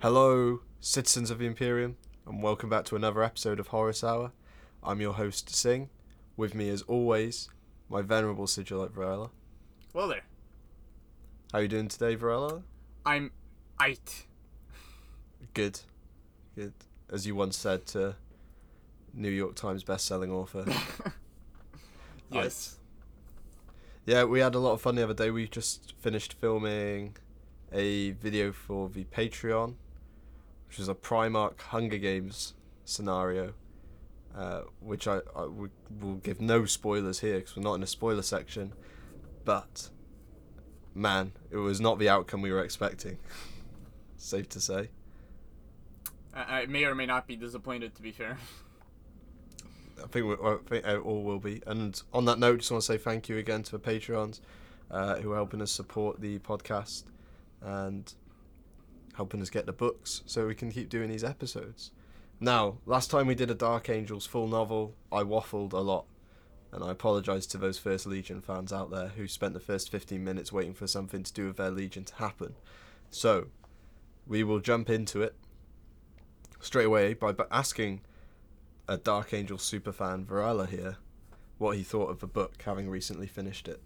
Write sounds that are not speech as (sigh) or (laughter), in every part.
Hello, citizens of the Imperium, and welcome back to another episode of Horus Hour. I'm your host, Singh. With me, as always, my venerable Sigillite Varela. Well there. How are you doing today, Varela? I'm it. Good. Good. As you once said to New York Times best-selling author. (laughs) Yes. Yeah, we had a lot of fun the other day. We just finished filming a video for the Patreon, which is a Primarch Hunger Games scenario, uh, which I, I w- will give no spoilers here because we're not in a spoiler section. But, man, it was not the outcome we were expecting. (laughs) Safe to say. I, I may or may not be disappointed, to be fair. I think, we, I think all will be. And on that note, just want to say thank you again to the Patreons uh, who are helping us support the podcast and helping us get the books so we can keep doing these episodes. Now, last time we did a Dark Angels full novel, I waffled a lot. And I apologise to those First Legion fans out there who spent the first 15 minutes waiting for something to do with their Legion to happen. So, we will jump into it straight away by asking a Dark Angel superfan, Varela here, what he thought of the book, having recently finished it.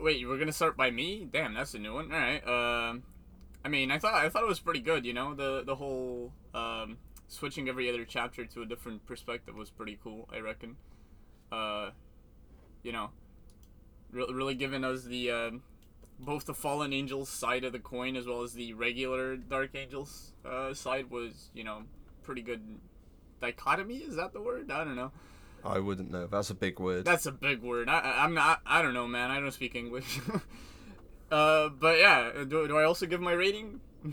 Wait, we're gonna start by me? Damn, that's a new one. All right. Um, I mean, I thought I thought it was pretty good. You know, the the whole um, switching every other chapter to a different perspective was pretty cool. I reckon. Uh, you know, re- really giving us the um, both the fallen angels side of the coin as well as the regular dark angels uh, side was you know pretty good dichotomy. Is that the word? I don't know. I wouldn't know. That's a big word. That's a big word. I, I'm not. I don't know, man. I don't speak English. (laughs) uh, but yeah. Do, do I also give my rating? (laughs)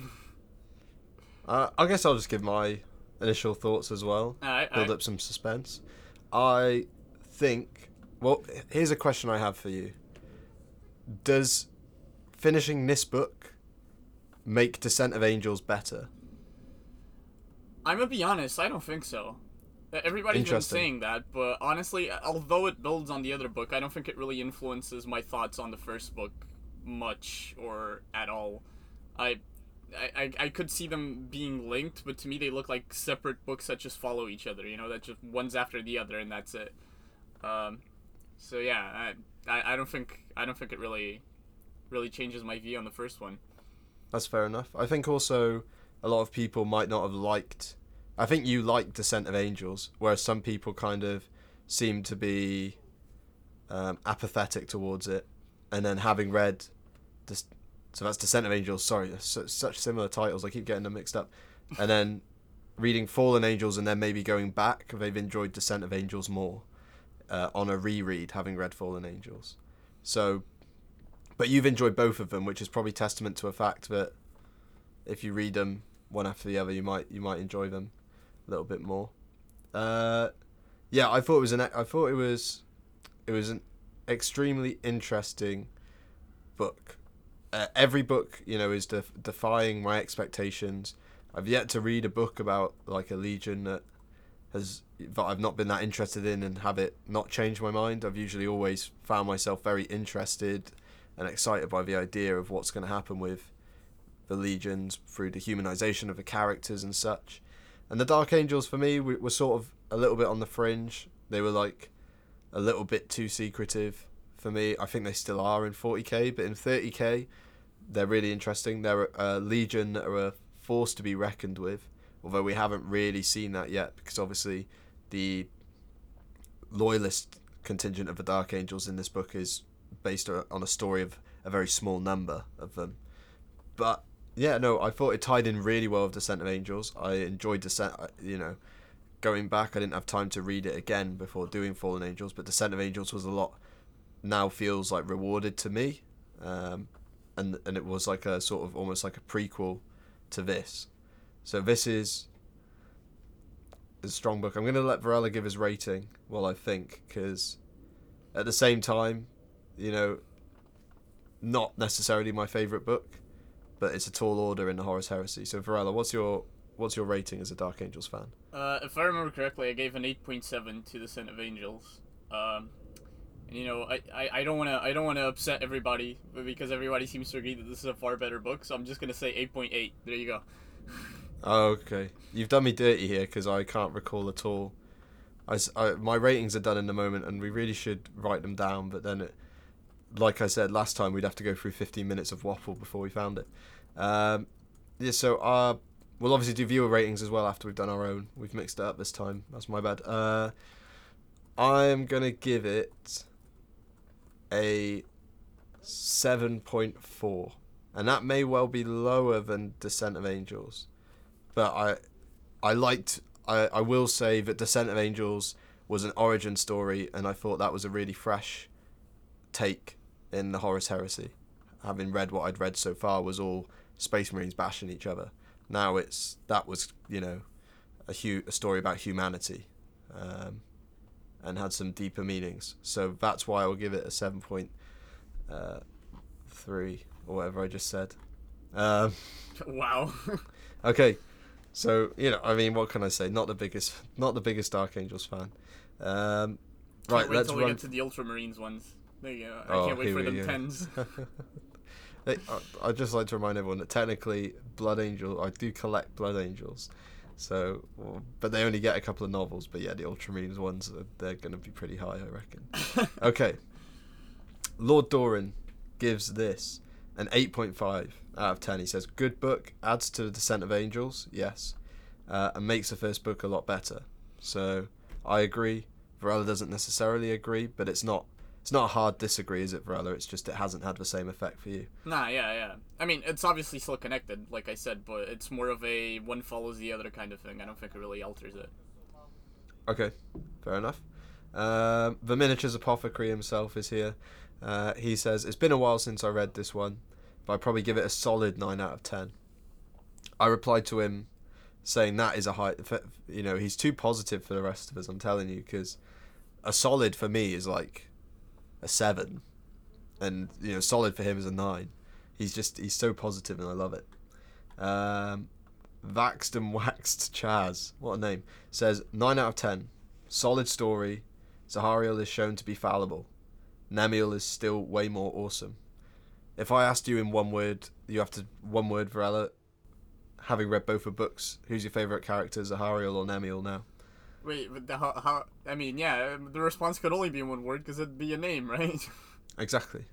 Uh, I guess I'll just give my initial thoughts as well. Alright, Build alright. up some suspense. I think. Well, here's a question I have for you. Does finishing this book make Descent of Angels better? I'm gonna be honest. I don't think so. Uh, Everybody's been saying that, but honestly, although it builds on the other book, I don't think it really influences my thoughts on the first book much or at all. I. I, I, could see them being linked, but to me they look like separate books that just follow each other. You know, that just one's after the other, and that's it. Um, so yeah, I, I, I don't think I don't think it really really changes my view on the first one. That's fair enough. I think also a lot of people might not have liked. I think you liked Descent of Angels, whereas some people kind of seem to be um, apathetic towards it. And then having read, so that's Descent of Angels. Sorry, su- such similar titles. I keep getting them mixed up. And then reading Fallen Angels, and then maybe going back, they've enjoyed Descent of Angels more uh, on a reread, having read Fallen Angels. So but you've enjoyed both of them, which is probably testament to a fact that if you read them one after the other, you might you might enjoy them a little bit more. Uh, yeah, I thought it was an I thought it was it was an extremely interesting book. Uh, every book, you know, is def- defying my expectations. I've yet to read a book about like a legion that has that I've not been that interested in and have it not changed my mind. I've usually always found myself very interested and excited by the idea of what's going to happen with the legions through the humanization of the characters and such. And the Dark Angels for me were, were sort of a little bit on the fringe. They were like a little bit too secretive for me. I think they still are in 40k, but in 30k, they're really interesting. They're a legion that are a force to be reckoned with, although we haven't really seen that yet because obviously the loyalist contingent of the Dark Angels in this book is based on a story of a very small number of them. But yeah, no, I thought it tied in really well with Descent of Angels. I enjoyed Descent, uh, you know, going back, I didn't have time to read it again before doing Fallen Angels, but Descent of Angels was a lot, now feels like rewarded to me. Um, and, and it was like a sort of almost like a prequel to this. So this is a strong book. I'm going to let Varela give his rating while I think, because at the same time, you know, not necessarily my favourite book, but it's a tall order in the Horus Heresy. So Varela, what's your what's your rating as a Dark Angels fan? Uh, if I remember correctly, I gave an 8.7 to the Descent of Angels. Um, And you know, I, I, I don't wanna I don't wanna upset everybody because everybody seems to agree that this is a far better book. So I'm just gonna say eight point eight. There you go. Oh, okay. You've done me dirty here because I can't recall at all. I, I- my ratings are done in the moment, and we really should write them down. But then, it, like I said last time, we'd have to go through 15 minutes of waffle before we found it. Um, yeah, so uh, we'll obviously do viewer ratings as well after we've done our own. We've mixed it up this time. That's my bad. Uh, I'm gonna give it a 7.4, and that may well be lower than Descent of Angels but I I liked I, I will say that Descent of Angels was an origin story and I thought that was a really fresh take in the Horus Heresy. Having read what I'd read so far was all Space Marines bashing each other. Now it's that was, you know, a hu- a story about humanity. Um, and had some deeper meanings. So that's why I'll give it a seven point uh, three or whatever I just said. Um, (laughs) wow. Okay, so you know, I mean, what can I say? Not the biggest, not the biggest Dark Angels fan. Um, right, Can't wait let's till we run. get to the Ultramarines ones. There you go. I Oh, can't wait for them go. tens. (laughs) (laughs) I- I'd just like to remind everyone that technically, Blood Angel, I do collect Blood Angels, so but they only get a couple of novels. But yeah, the Ultramarines ones, uh, they're going to be pretty high, I reckon. (laughs) okay, Lord Doran gives this an 8.5 out of 10. He says, Good book, adds to the Descent of Angels, yes, uh, and makes the first book a lot better. So I agree. Varela doesn't necessarily agree, but it's not. It's not a hard disagree, is it, Varela? It's just it hasn't had the same effect for you. Nah, yeah, yeah. I mean, it's obviously still connected, like I said, but it's more of a one follows the other kind of thing. I don't think it really alters it. Okay, fair enough. Um, the miniatures apothecary himself is here. Uh, he says it's been a while since I read this one, but I'd probably give it a solid nine out of ten. I replied to him saying that is a high. You know, he's too positive for the rest of us. I'm telling you, because a solid for me is like a seven, and you know, solid for him is a nine. He's just he's so positive, and I love it. Um, Vaxed and Waxed Chaz, what a name, says 9 out of 10. Solid story. Zahariel is shown to be fallible. Nemiel is still way more awesome. If I asked you in one word, you have to, one word, Varela, having read both the books, who's your favourite character, Zahariel or Nemiel now? Wait, but the, how, how? I mean, yeah, um, the response could only be one word because it'd be a name, (laughs) right? Exactly.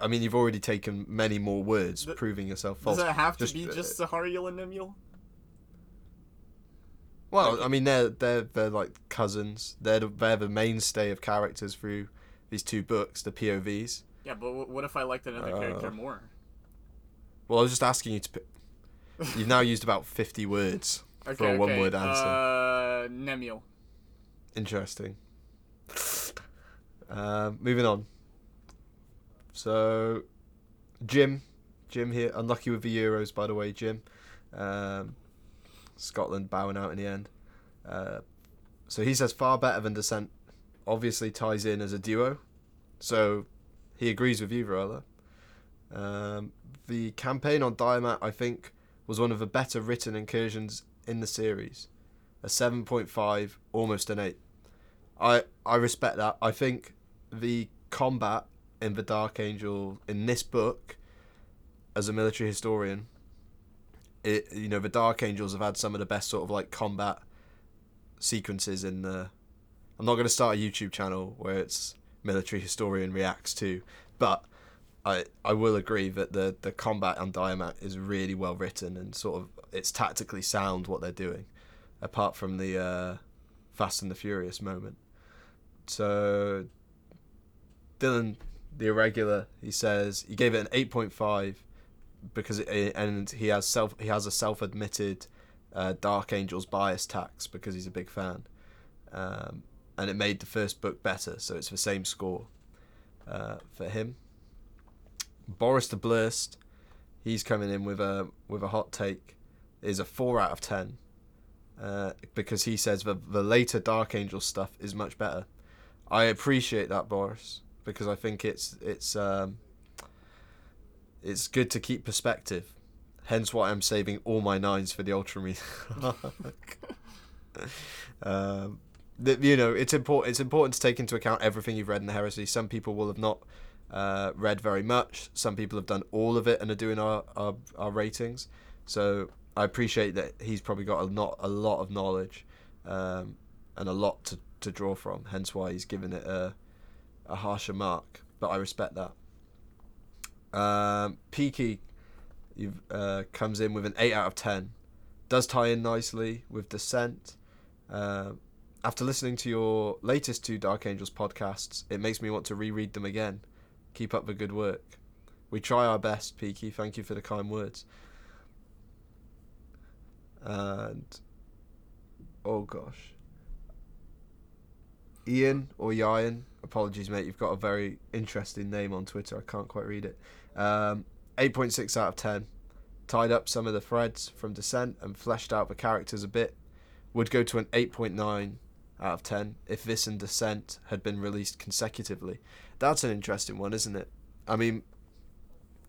I mean, you've already taken many more words, Th- proving yourself false. Does it have to Just, be uh, just Zahariel and Nemiel? Well, I mean, they're they're they're like cousins. They're the, they're the mainstay of characters through these two books, the POVs. Yeah, but what if I liked another Uh, character more? Well, I was just asking you to. Pick. You've now used about fifty words (laughs) for Okay, a one-word okay, answer. Uh, Nemiel. Interesting. Um, moving on. So, Jim, Jim here, unlucky with the Euros, by the way, Jim. Um, Scotland bowing out in the end. Uh, so he says far better than Descent. Obviously ties in as a duo. So he agrees with you, Varela. Um, the campaign on Diamat, I think, was one of the better written incursions in the series. A 7.5, almost an 8. I, I respect that. I think the combat in the Dark Angel in this book, as a military historian, it you know the Dark Angels have had some of the best sort of like combat sequences in the. I'm not going to start a YouTube channel where it's military historian reacts to, but I I will agree that the the combat on Diamat is really well written and sort of it's tactically sound what they're doing, apart from the uh, Fast and the Furious moment. So Dylan, the irregular, he says he gave it an eight point five because it, and he has self he has a self admitted uh, Dark Angels bias tax because he's a big fan, um, and it made the first book better, so it's the same score uh, for him. Boris the Blurst, he's coming in with a with a hot take, is a four out of ten. Uh, because he says the the later Dark Angel stuff is much better. I appreciate that, Boris, because I think it's it's um, it's good to keep perspective. Hence why I'm saving all my nines for the Ultramarine. (laughs) um, that you know it's important. It's important to take into account everything you've read in the heresy. Some people will have not uh, read very much. Some people have done all of it and are doing our our, our ratings. So I appreciate that he's probably got a not a lot of knowledge um, and a lot to, to draw from. Hence why he's given it a a harsher mark. But I respect that. Um, Peaky uh, comes in with an eight out of ten. Does tie in nicely with Descent. Uh, after listening to your latest two Dark Angels podcasts, it makes me want to reread them again. Keep up the good work. We try our best, Peaky. Thank you for the kind words. And oh gosh, Ian or Ian. Apologies, mate. You've got a very interesting name on Twitter. I can't quite read it. Um, 8.6 out of 10. Tied up some of the threads from Descent and fleshed out the characters a bit. Would go to an 8.9 out of 10 if this and Descent had been released consecutively. That's an interesting one, isn't it? I mean,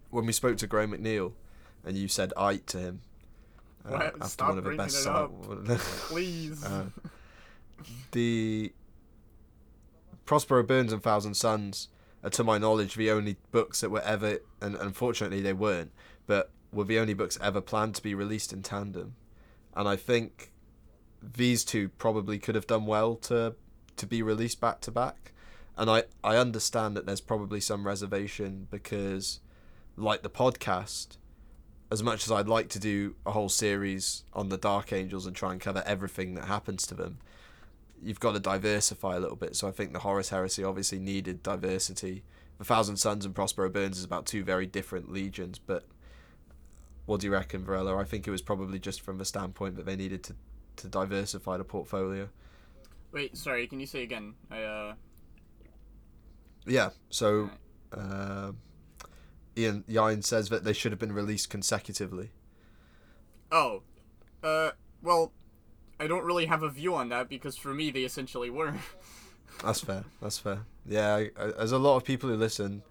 when we spoke to Graham McNeill and you said "ite" to him uh, after one of the best songs, please. (laughs) uh, the Prospero Burns and Thousand Sons are, to my knowledge, the only books that were ever, and unfortunately they weren't, but were the only books ever planned to be released in tandem. And I think these two probably could have done well to to be released back to back. And I, I understand that there's probably some reservation because, like the podcast, as much as I'd like to do a whole series on the Dark Angels and try and cover everything that happens to them, you've got to diversify a little bit. So I think the Horus Heresy obviously needed diversity. The Thousand Sons and Prospero Burns is about two very different legions, but what do you reckon, Varela? I think it was probably just from the standpoint that they needed to to diversify the portfolio. Wait, sorry. Can you say again? I uh. Yeah. So, uh, Ian Yain says that they should have been released consecutively. Oh, uh, well, I don't really have a view on that because for me they essentially were. (laughs) That's fair. That's fair. Yeah, as a lot of people who listen,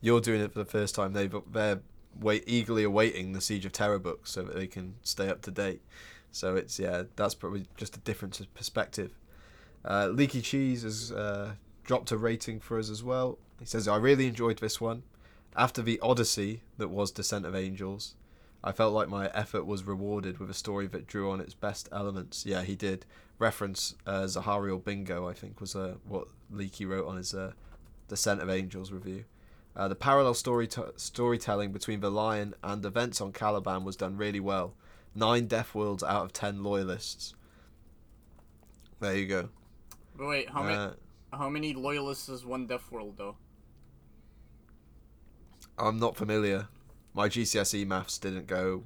you're doing it for the first time. They they're wait eagerly awaiting the Siege of Terra books so that they can stay up to date. So it's yeah, that's probably just a difference of perspective. Uh, Leaky Cheese has uh, dropped a rating for us as well. He says I really enjoyed this one. After the odyssey that was Descent of Angels, I felt like my effort was rewarded with a story that drew on its best elements. Yeah, he did reference uh, Zahariel Bingo. I think was uh, what Leaky wrote on his uh, Descent of Angels review. Uh, the parallel story t- storytelling between the Lion and events on Caliban was done really well nine Death Worlds out of ten loyalists. There you go. But wait, how uh, many? How many loyalists is one Death World though? I'm not familiar. My GCSE maths didn't go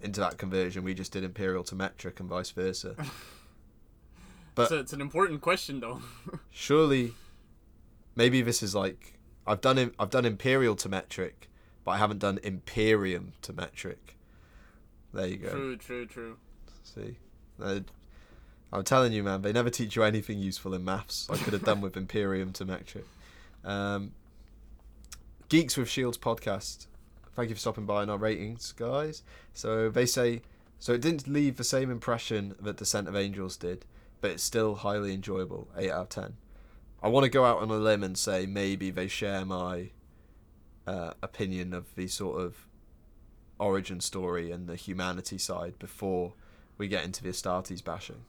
into that conversion. We just did imperial to metric and vice versa. (laughs) But so it's an important question though. (laughs) surely, maybe this is like I've done I've done imperial to metric, but I haven't done imperium to metric. There you go. True, true, true. See, uh, I'm telling you, man, they never teach you anything useful in maths. I could have done with Imperium to metric. Um, Geeks with Shields podcast. Thank you for stopping by in our ratings, guys. So they say, so it didn't leave the same impression that Descent of Angels did, but it's still highly enjoyable. Eight out of ten. I want to go out on a limb and say maybe they share my uh, opinion of the sort of origin story and the humanity side before we get into the Astartes bashing.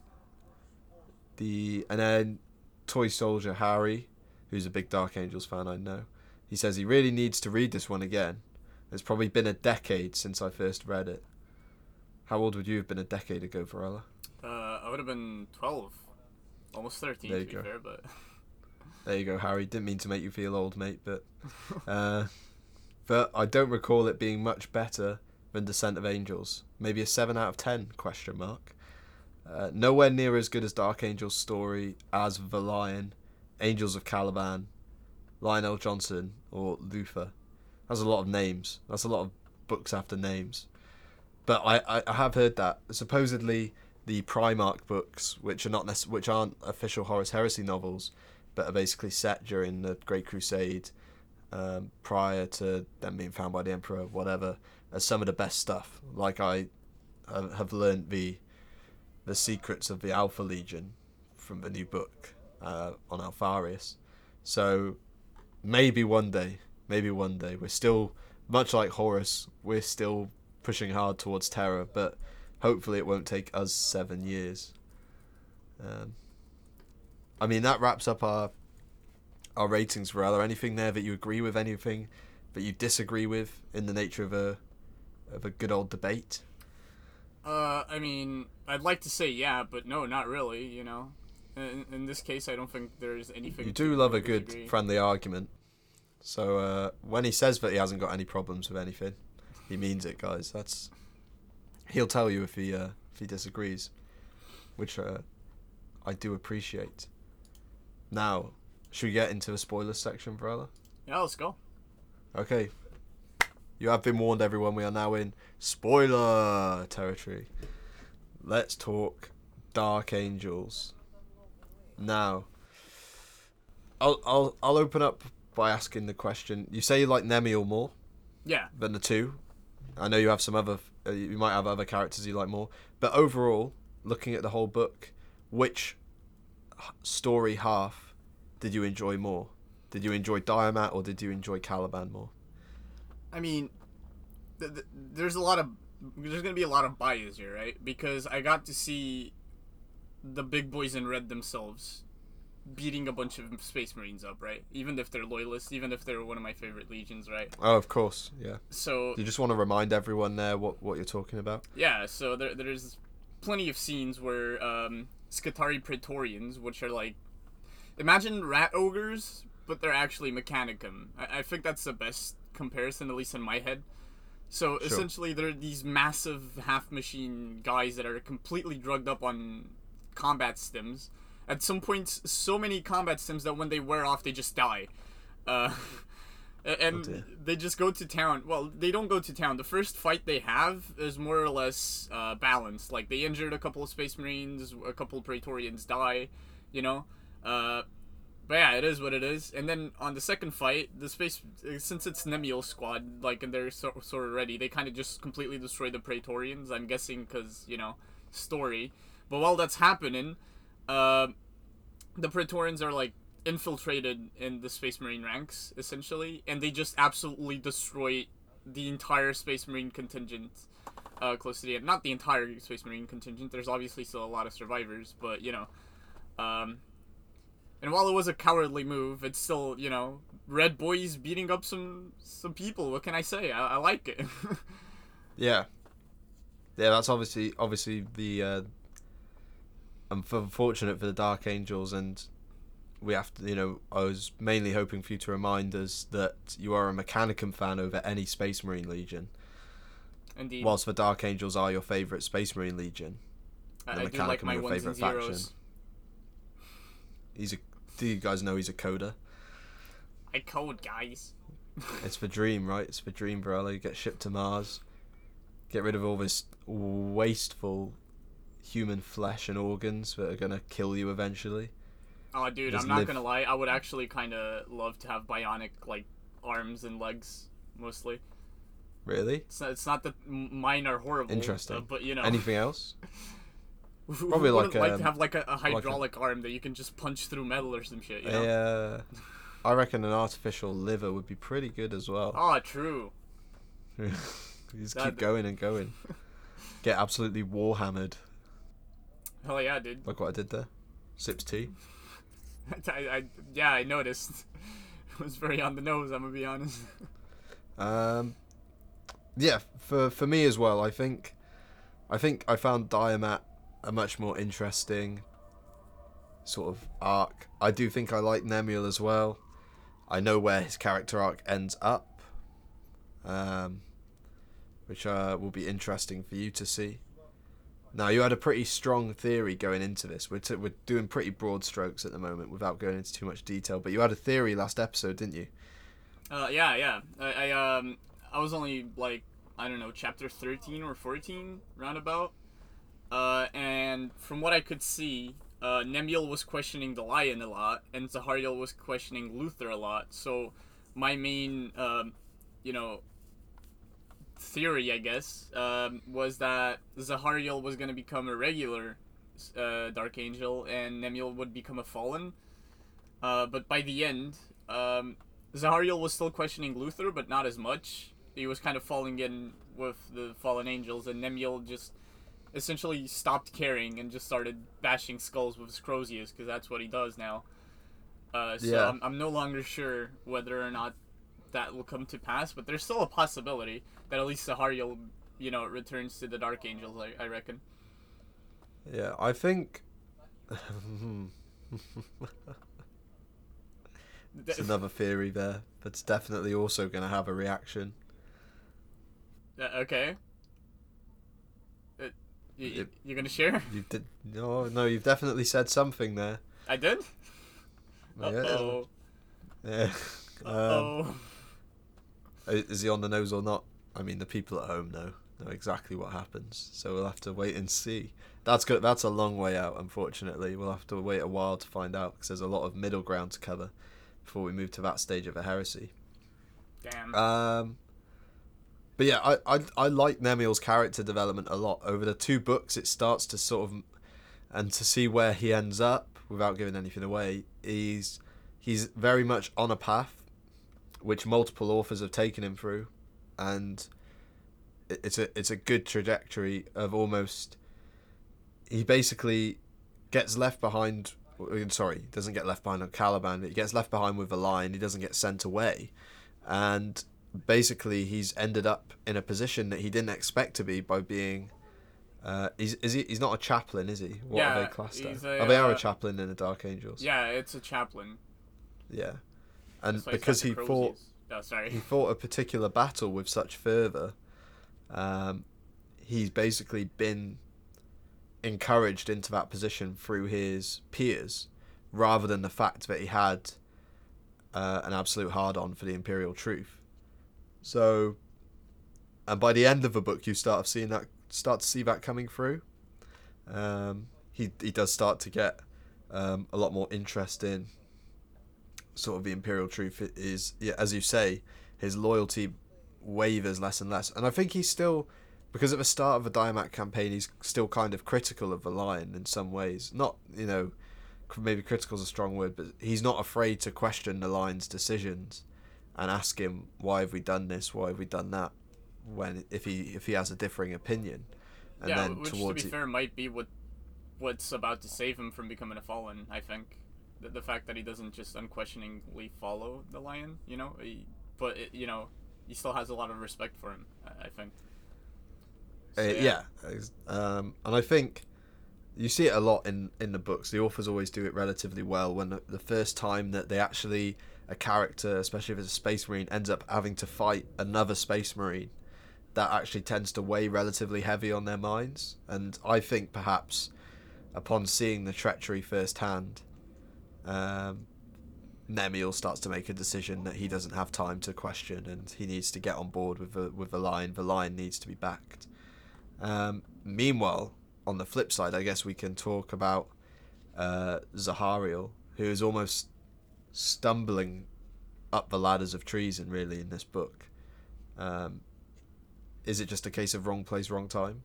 The and then Toy Soldier Harry, who's a big Dark Angels fan, I know. He says he really needs to read this one again. It's probably been a decade since I first read it. How old would you have been a decade ago, Varela? Uh, I would have been twelve, almost thirteen. There you go. Fair, but (laughs) there you go, Harry. Didn't mean to make you feel old, mate, but (laughs) uh, but I don't recall it being much better than Descent of Angels. Maybe a seven out of ten? Question mark. Uh, nowhere near as good as Dark Angel's story as The Lion, Angels of Caliban, Lion El'Jonson, or Luther. That's a lot of names. That's a lot of books after names. But I, I, have heard that supposedly the Primarch books, which are not nec- which aren't official Horus Heresy novels, but are basically set during the Great Crusade um, prior to them being found by the emperor, whatever, are some of the best stuff. Like I have learned the the secrets of the Alpha Legion from the new book uh, on Alpharius. So maybe one day, maybe one day, we're still much like Horus. We're still pushing hard towards Terra, but hopefully it won't take us seven years. Um, I mean that wraps up our our ratings. For there anything there that you agree with? Anything that you disagree with in the nature of a of a good old debate? Uh, I mean, I'd like to say yeah, but no, not really. You know, in, in this case, I don't think there's anything. You do love a good disagree. friendly argument. So uh, when he says that he hasn't got any problems with anything, he means it, guys. That's he'll tell you if he uh, if he disagrees, which uh, I do appreciate. Now, should we get into the spoiler section, brother? Yeah, let's go. Okay. You have been warned, everyone. We are now in spoiler territory. Let's talk Dark Angels. Now, I'll I'll I'll open up by asking the question. You say you like Nemiel more Yeah. than the two. I know you have some other. Uh, you might have other characters you like more, but overall, looking at the whole book, which story half did you enjoy more? Did you enjoy Diamat or did you enjoy Caliban more? I mean, th- th- there's a lot of there's gonna be a lot of bias here, right? Because I got to see the big boys in red themselves beating a bunch of space marines up, right? Even if they're loyalists, even if they're one of my favorite legions, right? Oh, of course, yeah. So You just want to remind everyone there what, what you're talking about. yeah, so there, there's plenty of scenes where um, Scutari Praetorians, which are like, imagine rat ogres, but they're actually Mechanicum. I, I think that's the best comparison, at least in my head. So Sure. essentially, they're these massive half machine guys that are completely drugged up on combat stims. At some points, so many combat stims that when they wear off, they just die. Uh, (laughs) and dear. they just go to town. Well, they don't go to town. The first fight they have is more or less uh, balanced. Like they injured a couple of space marines, a couple of Praetorians die, you know. Uh, but yeah, it is what it is. And then on the second fight, the space since it's Nemiel squad, like and they're so, sort of ready, they kind of just completely destroy the Praetorians. I'm guessing because you know story. But while that's happening, uh, the Praetorians are like infiltrated in the Space Marine ranks essentially, and they just absolutely destroy the entire Space Marine contingent uh, close to the end. Not the entire Space Marine contingent. There's obviously still a lot of survivors, but you know. Um, and while it was a cowardly move, it's still you know red boys beating up some some people. What can I say? I, I like it. (laughs) Yeah. Yeah, that's obviously obviously the. Uh, I'm f- fortunate for the Dark Angels, and we have to. You know, I was mainly hoping for you to remind us that you are a Mechanicum fan over any Space Marine Legion, Indeed, whilst the Dark Angels are your favorite Space Marine Legion. The I like Mechanicum my your favourite faction. He's a. Do you guys know he's a coder? I code guys. (laughs) It's for Dream, right? It's for Dream, bro. You get shipped to Mars. Get rid of all this wasteful human flesh and organs that are gonna kill you eventually. Oh, dude, Just I'm not live- gonna lie. I would actually kind of love to have bionic like arms and legs, mostly. Really? It's not, it's not that mine are horrible. Interesting. uh, but you know, Anything else? (laughs) probably like, like um, to have like a, a a- hydraulic arm that you can just punch through metal or some shit. You know? Uh, (laughs) I reckon an artificial liver would be pretty good as well. Oh, true. (laughs) just that- keep going and going. Get absolutely warhammered, Hell yeah, dude. like what I did there. Sips tea. (laughs) I, I, yeah, I noticed. (laughs) it was very on the nose. I'm gonna be honest. Um, yeah, for for me as well. I think, I think I found Diamat a much more interesting sort of arc. I do think I like Nemiel as well. I know where his character arc ends up, um, which uh, will be interesting for you to see. Now, you had a pretty strong theory going into this. We're, t- we're doing pretty broad strokes at the moment without going into too much detail, but you had a theory last episode, didn't you? Uh, yeah, yeah. I, I um, I was only like I don't know, chapter thirteen or fourteen, roundabout. Uh, and from what I could see, uh, Nemiel was questioning the Lion a lot, and Zahariel was questioning Luther a lot. So, my main, um, you know, theory, I guess, um, was that Zahariel was gonna become a regular uh, Dark Angel, and Nemiel would become a fallen. Uh, but by the end, um, Zahariel was still questioning Luther, but not as much. He was kind of falling in with the fallen angels, and Nemiel just essentially stopped caring and just started bashing skulls with his Crozius, because that's what he does now. Uh, so Yeah. I'm, I'm no longer sure whether or not that will come to pass, but there's still a possibility that at least Zahariel, you know, returns to the Dark Angels, I, I reckon. Yeah, I think (laughs) it's another theory there, but it's definitely also going to have a reaction. Uh, okay. Uh, you, are gonna share? (laughs) You did no, no. You've definitely said something there. I did. Uh-oh. Yeah. (laughs) Um, Oh. Is he on the nose or not? I mean, the people at home know know exactly what happens, so we'll have to wait and see. That's good. That's a long way out. Unfortunately, we'll have to wait a while to find out because there's a lot of middle ground to cover before we move to that stage of a heresy. Damn. Um, but yeah, I, I I like Nemiel's character development a lot. Over the two books, it starts to sort of, and to see where he ends up without giving anything away, he's he's very much on a path, which multiple authors have taken him through, and it's a it's a good trajectory of almost. He basically gets left behind. uh, Sorry, doesn't get left behind on Caliban. He gets left behind with the Lion. He doesn't get sent away, and basically he's ended up in a position that he didn't expect to be by being. Uh, he's is he? He's not a chaplain, is he? What are they classed as? oh, they are a uh, chaplain in the Dark Angels. yeah, it's a chaplain. Yeah, and That's why he's got because he fought Oh, sorry. he fought a particular battle with such fervor, um, he's basically been encouraged into that position through his peers, rather than the fact that he had uh, an absolute hard on for the imperial truth. So, and by the end of the book, you start seeing that start to see that coming through. Um, he he does start to get um, a lot more interest in sort of the imperial truth is, yeah, as you say his loyalty wavers less and less. And i think he's still because at the start of the diamat campaign he's still kind of critical of the lion in some ways. Not you know maybe critical is a strong word but he's not afraid to question the lion's decisions and ask him why have we done this? Why have we done that? When if he if he has a differing opinion. And yeah, then which towards to be fair might be what what's about to save him from becoming a fallen. I think the, the fact that he doesn't just unquestioningly follow the lion, you know, he, but it, you know, he still has a lot of respect for him. I, I think. So, Uh, yeah, ex- um, and I think you see it a lot in in the books. The authors always do it relatively well when the, the first time that they actually a character, especially if it's a space marine, ends up having to fight another space marine. That actually tends to weigh relatively heavy on their minds, and I think perhaps upon seeing the treachery firsthand, um, Nemiel starts to make a decision that he doesn't have time to question, and he needs to get on board with the with the Lion. The Lion needs to be backed. Um, meanwhile, on the flip side, I guess we can talk about uh, Zahariel, who is almost stumbling up the ladders of treason, really, in this book. Um, is it just a case of wrong place, wrong time?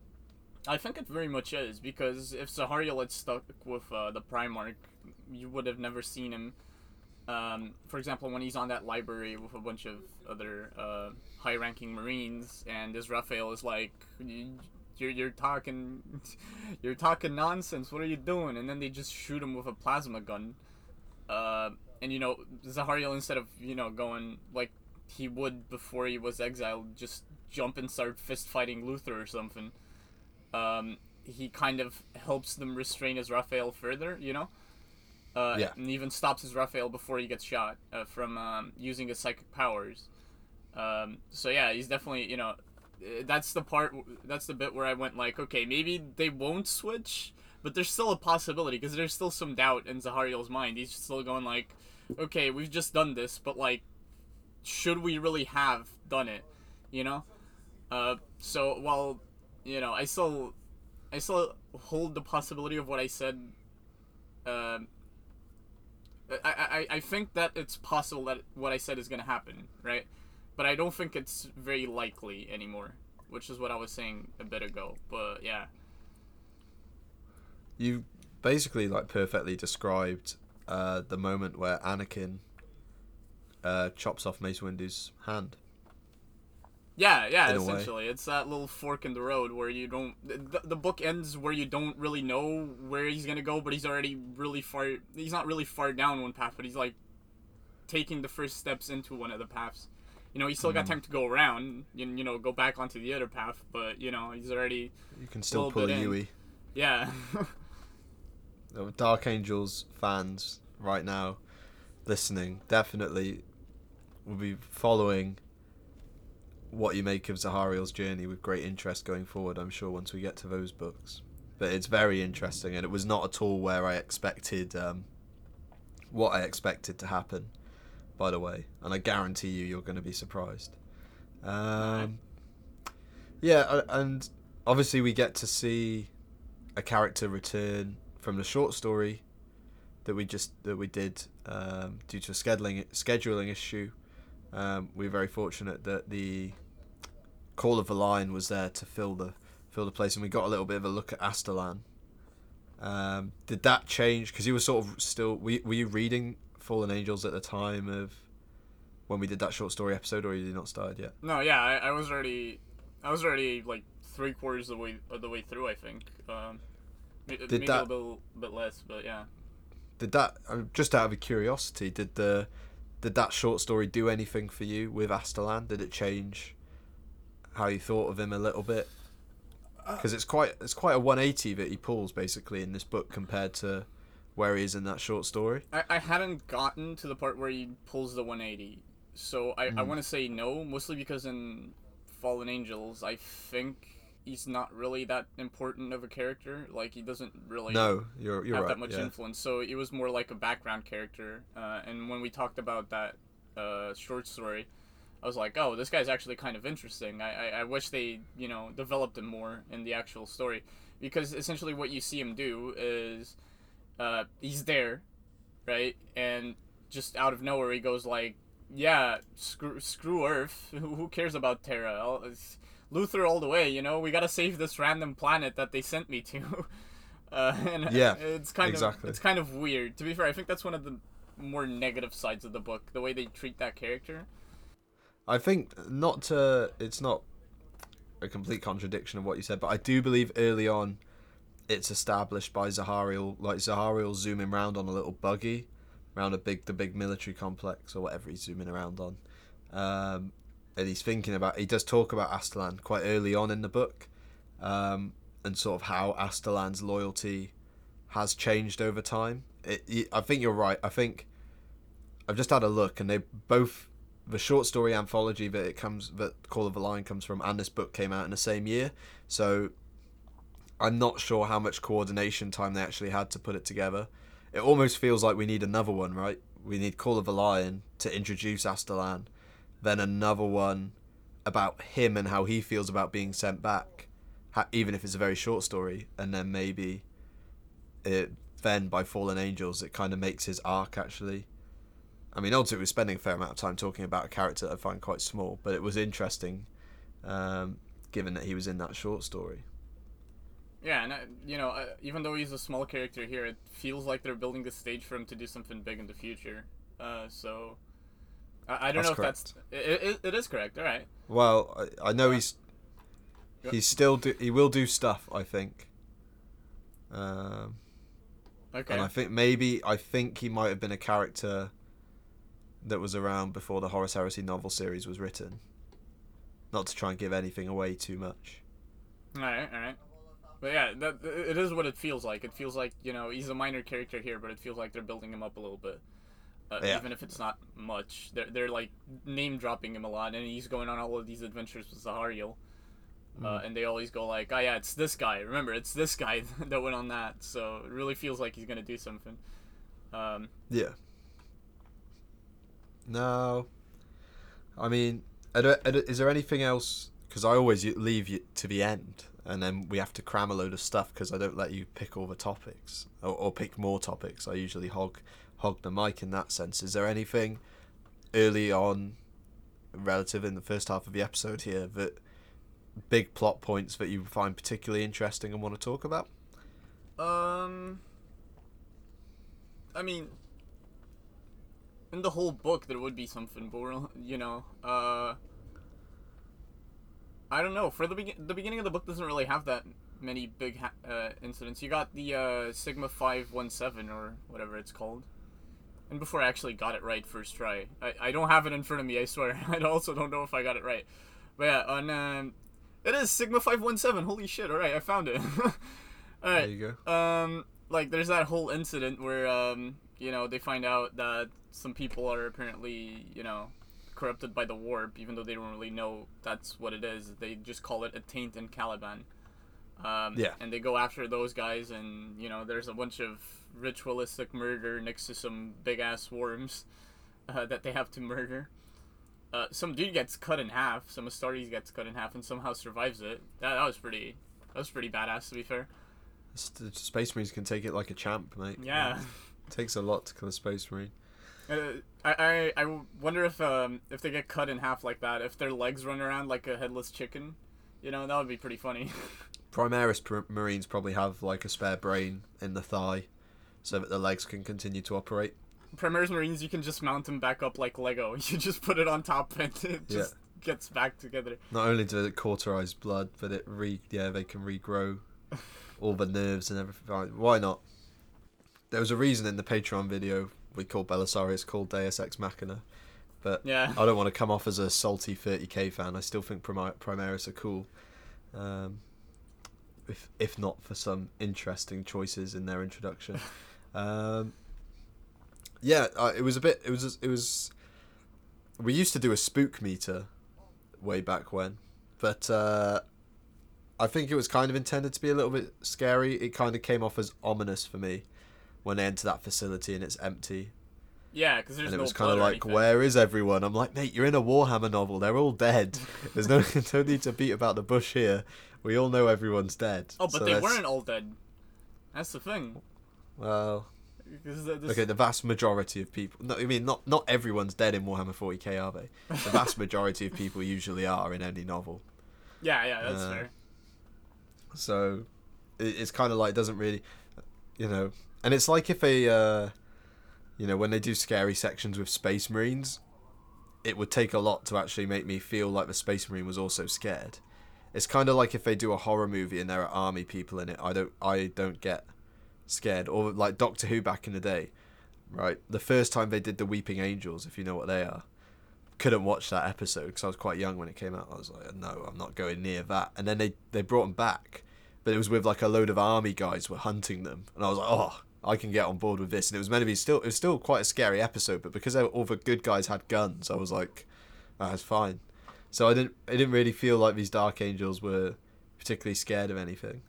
I think it very much is because if Zahariel had stuck with uh, the Primarch, you would have never seen him. Um, for example, when he's on that library with a bunch of other uh, high-ranking Marines, and Israfael is like, "You- "You're you're talking, (laughs) you're talking nonsense. What are you doing?" And then they just shoot him with a plasma gun. Uh, and you know, Zahariel instead of you know going like he would before he was exiled, just jump and start fist fighting Luther or something um, he kind of helps them restrain Israfael further, you know? Uh, Yeah. And even stops Israfael before he gets shot uh, from um, using his psychic powers. Um, so yeah, he's definitely, you know, uh, that's the part, that's the bit where I went like, okay, maybe they won't switch, but there's still a possibility because there's still some doubt in Zahariel's mind. He's still going like, okay, we've just done this, but like, should we really have done it? You know? Uh, so while you know, I still, I still hold the possibility of what I said. Um, I, I, I think that it's possible that what I said is gonna happen, right? But I don't think it's very likely anymore, which is what I was saying a bit ago. But yeah, you basically like perfectly described uh, the moment where Anakin uh, chops off Mace Windu's hand. Yeah, yeah. Way. Essentially, it's that little fork in the road where you don't. The, the book ends where you don't really know where he's gonna go, but he's already really far. He's not really far down one path, but he's like taking the first steps into one of the paths. You know, he's still got Mhm. time to go around. You, you know, go back onto the other path, but you know, he's already. You can still pull a. Yui. Yeah. (laughs) Dark Angels fans right now listening definitely will be following what you make of Zahariel's journey with great interest going forward, I'm sure, once we get to those books. But it's very interesting, and it was not at all where I expected um, what I expected to happen, by the way. And I guarantee you, you're going to be surprised. Um, yeah, and obviously, we get to see a character return from the short story that we just that we did um, due to a scheduling scheduling issue. Um, we're very fortunate that the Call of the Lion was there to fill the fill the place, and we got a little bit of a look at Astelan. Um, did that change? Because you were sort of still were, you- were you reading Fallen Angels at the time of when we did that short story episode, or you did not started yet? no, yeah. I, I was already. I was already like three quarters of the way of the way through. I think. Um, m- maybe that- a little bit less, but yeah. Did that uh, just out of curiosity? Did the did that short story do anything for you with Astelan? Did it change how you thought of him a little bit? Because it's quite it's quite a 180 that he pulls basically in this book compared to where he is in that short story. I, I hadn't gotten to the part where he pulls the 180, so I, I Mm. want to say no, mostly because in Fallen Angels, I think he's not really that important of a character. Like he doesn't really No, you're you're have right. that much yeah. influence. So it was more like a background character. Uh, and when we talked about that uh, short story, I was like, oh, this guy's actually kind of interesting. I, I, I wish they, you know, developed him more in the actual story. Because essentially what you see him do is uh, he's there, right? And just out of nowhere, he goes like, yeah, screw, screw Earth. (laughs) Who cares about Terra? I'll- it's Luther all the way, you know? We gotta save this random planet that they sent me to. (laughs) Uh, and (laughs) Yeah, it's kind exactly. of it's kind of weird. To be fair, I think that's one of the more negative sides of the book, the way they treat that character. I think not to it's not a complete contradiction of what you said, but I do believe early on it's established by Zahariel like Zahariel zooming around on a little buggy around a big the big military complex or whatever he's zooming around on. Um, and he's thinking about he does talk about Astelan quite early on in the book. Um, and sort of how Astelan's loyalty has changed over time. It, y- I think you're right. I think I've just had a look, and they both the short story anthology that it comes that Call of the Lion comes from, and this book came out in the same year. So I'm not sure how much coordination time they actually had to put it together. It almost feels like we need another one, right? We need Call of the Lion to introduce Astelan, then another one about him and how he feels about being sent back, even if it's a very short story, and then maybe it then by Fallen Angels it kind of makes his arc actually. I mean, ultimately, we're spending a fair amount of time talking about a character that I find quite small, but it was interesting, um, given that he was in that short story. Yeah, and uh, you know, uh, even though he's a small character here, it feels like they're building the stage for him to do something big in the future. Uh, so I, I don't That's know if that's it, it, it is correct. All right. Well, I, I know he's he's still do, he will do stuff. I think. Um, Okay. And I think maybe I think he might have been a character that was around before the Horus Heresy novel series was written. Not to try and give anything away too much. All right. All right. But yeah, that it is what it feels like. It feels like you know he's a minor character here, but it feels like they're building him up a little bit. Uh, Yeah. Even if it's not much, they're they're like name dropping him a lot, and he's going on all of these adventures with Zahariel. Uh, Mm. and they always go like, "Oh yeah, it's this guy." Remember, it's this guy (laughs) that went on that. So it really feels like he's gonna do something. Um, Yeah. No. I mean, is there anything else? Because I always leave you to the end, and then we have to cram a load of stuff because I don't let you pick all the topics or, or pick more topics. I usually hog hog the mic in that sense. Is there anything early on, relative in the first half of the episode here, that big plot points that you find particularly interesting and want to talk about? Um, I mean, in the whole book there would be something, but you know, uh, I don't know. For the begin, the beginning of the book doesn't really have that many big ha- uh, incidents. You got the uh, Sigma Five One Seven or whatever it's called. And before I actually got it right first try, I, I don't have it in front of me. I swear. (laughs) I also don't know if I got it right. But yeah, on um, it is Sigma Five One Seven. Holy shit! All right, I found it. (laughs) all right. There you go. Um, like there's that whole incident where um, you know, they find out that some people are apparently, you know, corrupted by the warp, even though they don't really know that's what it is. They just call it a taint in Caliban. Um, Yeah. And they go after those guys, and you know, there's a bunch of ritualistic murder next to some big ass worms uh, that they have to murder. Uh, some dude gets cut in half. Some Astartes gets cut in half and somehow survives it. That, that was pretty. That was pretty badass, to be fair. The Space Marines can take it like a champ, mate. Yeah. (laughs) takes a lot to kill a Space Marine. Uh, I, I I wonder if um if they get cut in half like that, if their legs run around like a headless chicken, you know that would be pretty funny. (laughs) Primaris pr- Marines probably have like a spare brain in the thigh, so that the legs can continue to operate. Primaris Marines, you can just mount them back up like Lego. (laughs) You just put it on top and it just gets back together. Not only do it cauterize blood, but it re yeah they can regrow (laughs) all the nerves and everything. Why not? There was a reason in the Patreon video we called Belisarius Cawl Deus Ex Machina, but Yeah. I don't want to come off as a salty 30k fan. I still think Primi- Primaris are cool, um, if if not for some interesting choices in their introduction. (laughs) um, yeah, uh, it was a bit. It was. It was. We used to do a spook meter, way back when, but uh, I think it was kind of intended to be a little bit scary. It kind of came off as ominous for me when they enter that facility and it's empty Yeah, because there's and it no was kind of like, where is everyone? I'm like, mate, you're in a Warhammer novel. They're all dead. (laughs) There's no, (laughs) no need to beat about the bush here. We all know everyone's dead. Oh, but So they let's- weren't all dead. That's the thing. Well, this- okay, the vast majority of people. No, I mean, not not everyone's dead in Warhammer 40k, are they? The vast (laughs) majority of people usually are in any novel. Yeah, yeah, that's Uh, fair. So it, it's kind of like it doesn't really, you know, and it's like if a, uh, you know, when they do scary sections with Space Marines, it would take a lot to actually make me feel like the Space Marine was also scared. It's kind of like if they do a horror movie and there are army people in it. I don't, I don't get scared. Or like Doctor Who back in the day, right? The first time they did the Weeping Angels, if you know what they are, couldn't watch that episode because I was quite young when it came out. I was like, no, I'm not going near that. And then they they brought them back, but it was with like a load of army guys were hunting them, and I was like, oh, I can get on board with this. And it was meant to be still it was still quite a scary episode, but because were, all the good guys had guns, I was like, oh, that's fine. So I didn't I didn't really feel like these Dark Angels were particularly scared of anything.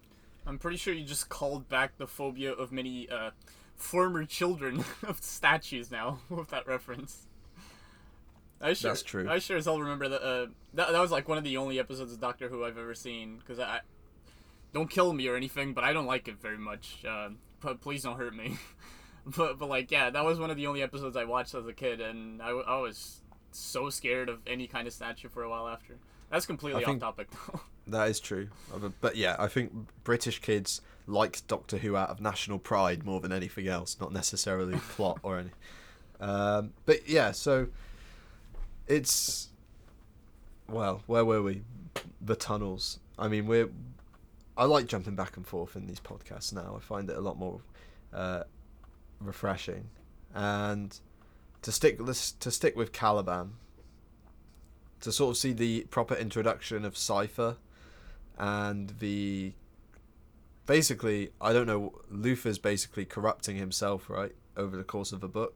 I'm pretty sure you just called back the phobia of many uh, former children (laughs) of statues now (laughs) with that reference. I sure, That's true. I sure as hell remember that. Uh, that that was like one of the only episodes of Doctor Who I've ever seen. Because I, don't kill me or anything, but I don't like it very much. Uh, but please don't hurt me. (laughs) but but like yeah, that was one of the only episodes I watched as a kid, and I, I was so scared of any kind of statue for a while after. That's completely off topic though. (laughs) That is true. Uh, But yeah, I think British kids liked Doctor Who out of national pride more than anything else, not necessarily (laughs) plot or any. Um, but yeah, so it's well, where were we? The tunnels. I mean, we're. I like jumping back and forth in these podcasts now. I find it a lot more uh, refreshing, and to stick to stick with Caliban. To sort of see the proper introduction of Cypher, and the basically I don't know Luther's basically corrupting himself right over the course of the book.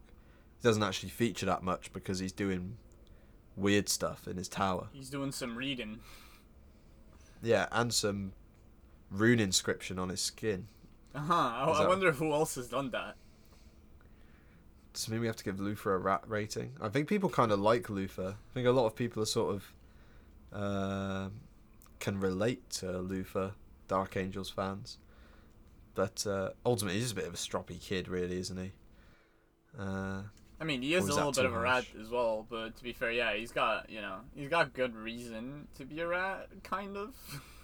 He doesn't actually feature that much because he's doing weird stuff in his tower. He's doing some reading. Yeah, and some rune inscription on his skin. Uh huh. I, I wonder who else has done that. Does it mean we have to give Luther a rat rating? I think people kind of like Luther. I think a lot of people are sort of um can relate to Luther, Dark Angels fans. But uh, ultimately, he's a bit of a stroppy kid, really, isn't he? Uh, I mean, he is a is little bit of a rat as well, but to be fair, yeah, he's got you know he's got good reason to be a rat, kind of. (laughs)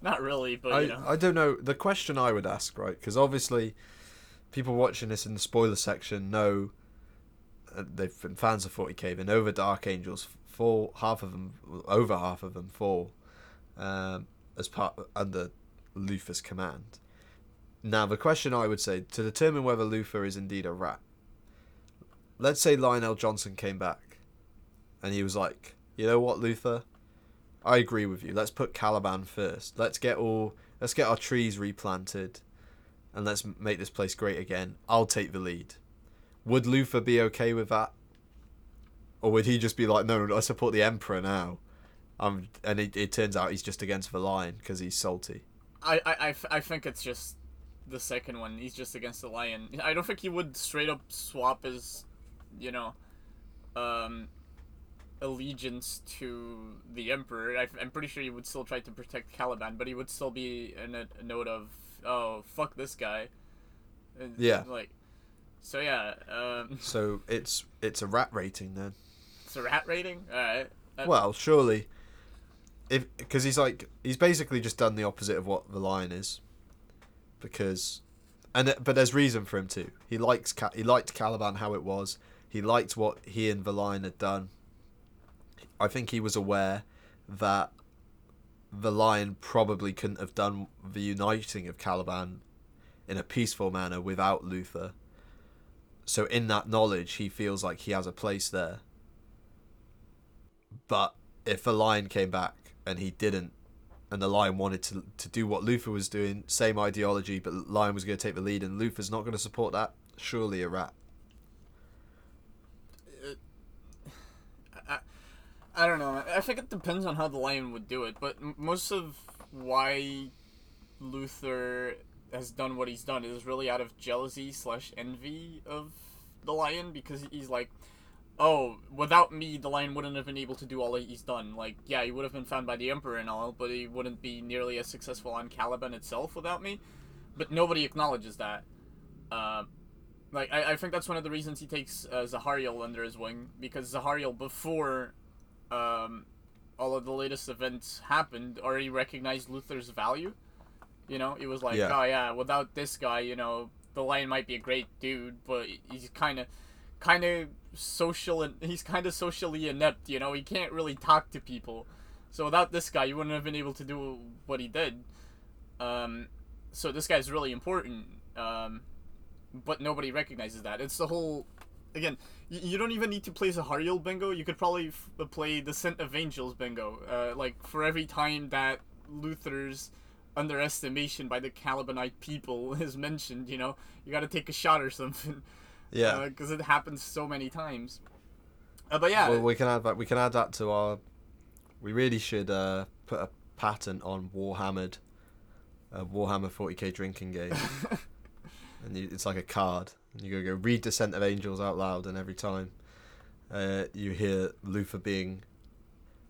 Not really, but I, you know. I don't know. The question I would ask, right? Because obviously, people watching this in the spoiler section know uh, they've been fans of 40k. They over Dark Angels fall. Half of them, over half of them, fall um, as part under Luther's command. Now, the question I would say to determine whether Luther is indeed a rat. Let's say Lion El'Jonson came back, and he was like, "You know what, Luther? I agree with you. Let's put Caliban first. Let's get all let's get our trees replanted and let's make this place great again. I'll take the lead. Would Luther be okay with that? Or would he just be like, no, I support the Emperor now? Um, and it, it turns out he's just against the Lion because he's salty. I, I, I think it's just the second one. He's just against the lion. I don't think he would straight up swap his, you know, um, allegiance to the emperor. I, am pretty sure he would still try to protect Caliban, but he would still be in a, a note of, oh fuck this guy. And, Yeah. Like, so yeah. Um, (laughs) So it's it's a rat rating then. it's a rat rating. All right. Uh, Well, surely, if because he's like he's basically just done the opposite of what the lion is, because, and but there's reason for him to. He likes he liked Caliban how it was. He liked what he and the lion had done. I think he was aware that the lion probably couldn't have done the uniting of Caliban in a peaceful manner without Luther. So in that knowledge, he feels like he has a place there. But if the lion came back and he didn't, and the lion wanted to to do what Luther was doing, same ideology, but lion was going to take the lead, and Luther's not going to support that. Surely a rat. I, I don't know. I think it depends on how the lion would do it, but most of why Luther has done what he's done is really out of jealousy slash envy of the lion because he's like, oh, without me, the lion wouldn't have been able to do all that he's done. Like, yeah, he would have been found by the emperor and all, but he wouldn't be nearly as successful on Caliban itself without me. But nobody acknowledges that. Uh, like, I, I think that's one of the reasons he takes uh, Zahariel under his wing because Zahariel before um, all of the latest events happened already recognized Luther's value. You know, he was like, Yeah. oh yeah, without this guy, you know, the lion might be a great dude, but he's kind of, kind of social and he's kind of socially inept. You know, he can't really talk to people. So without this guy, you wouldn't have been able to do what he did. Um, so this guy's really important. Um, but nobody recognizes that. It's the whole. Again, you, you don't even need to play Zahariel bingo. You could probably f- play the Descent of Angels bingo. Uh, like for every time that Luther's underestimation by the Calibanite people (laughs) is mentioned, you know, you got to take a shot or something. Yeah. Because it happens so many times. Uh, but yeah, Well, we can add that. We can add that to our. We really should uh, put a patent on Warhammered, a Warhammer 40k drinking game, (laughs) and you, it's like a card. You go go read Descent of Angels out loud, and every time uh, you hear Luther being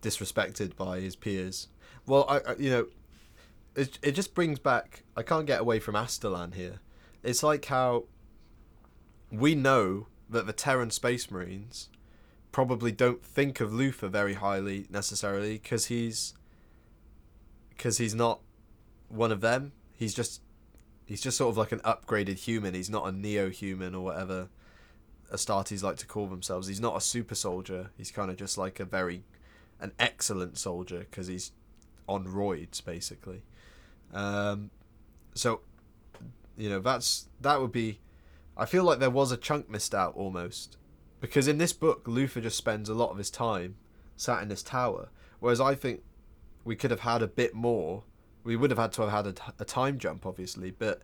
disrespected by his peers. Well, I, I you know, it it just brings back. I can't get away from Astelan here. It's like how we know that the Terran Space Marines probably don't think of Luther very highly necessarily because he's because he's not one of them. He's just he's just sort of like an upgraded human. He's not a neo-human or whatever Astartes like to call themselves. He's not a super soldier. He's kind of just like a very an excellent soldier because he's on roids basically. Um, so you know that's that would be. I feel like there was a chunk missed out almost because in this book Luther just spends a lot of his time sat in this tower, whereas I think we could have had a bit more. We would have had to have had a time jump, obviously, but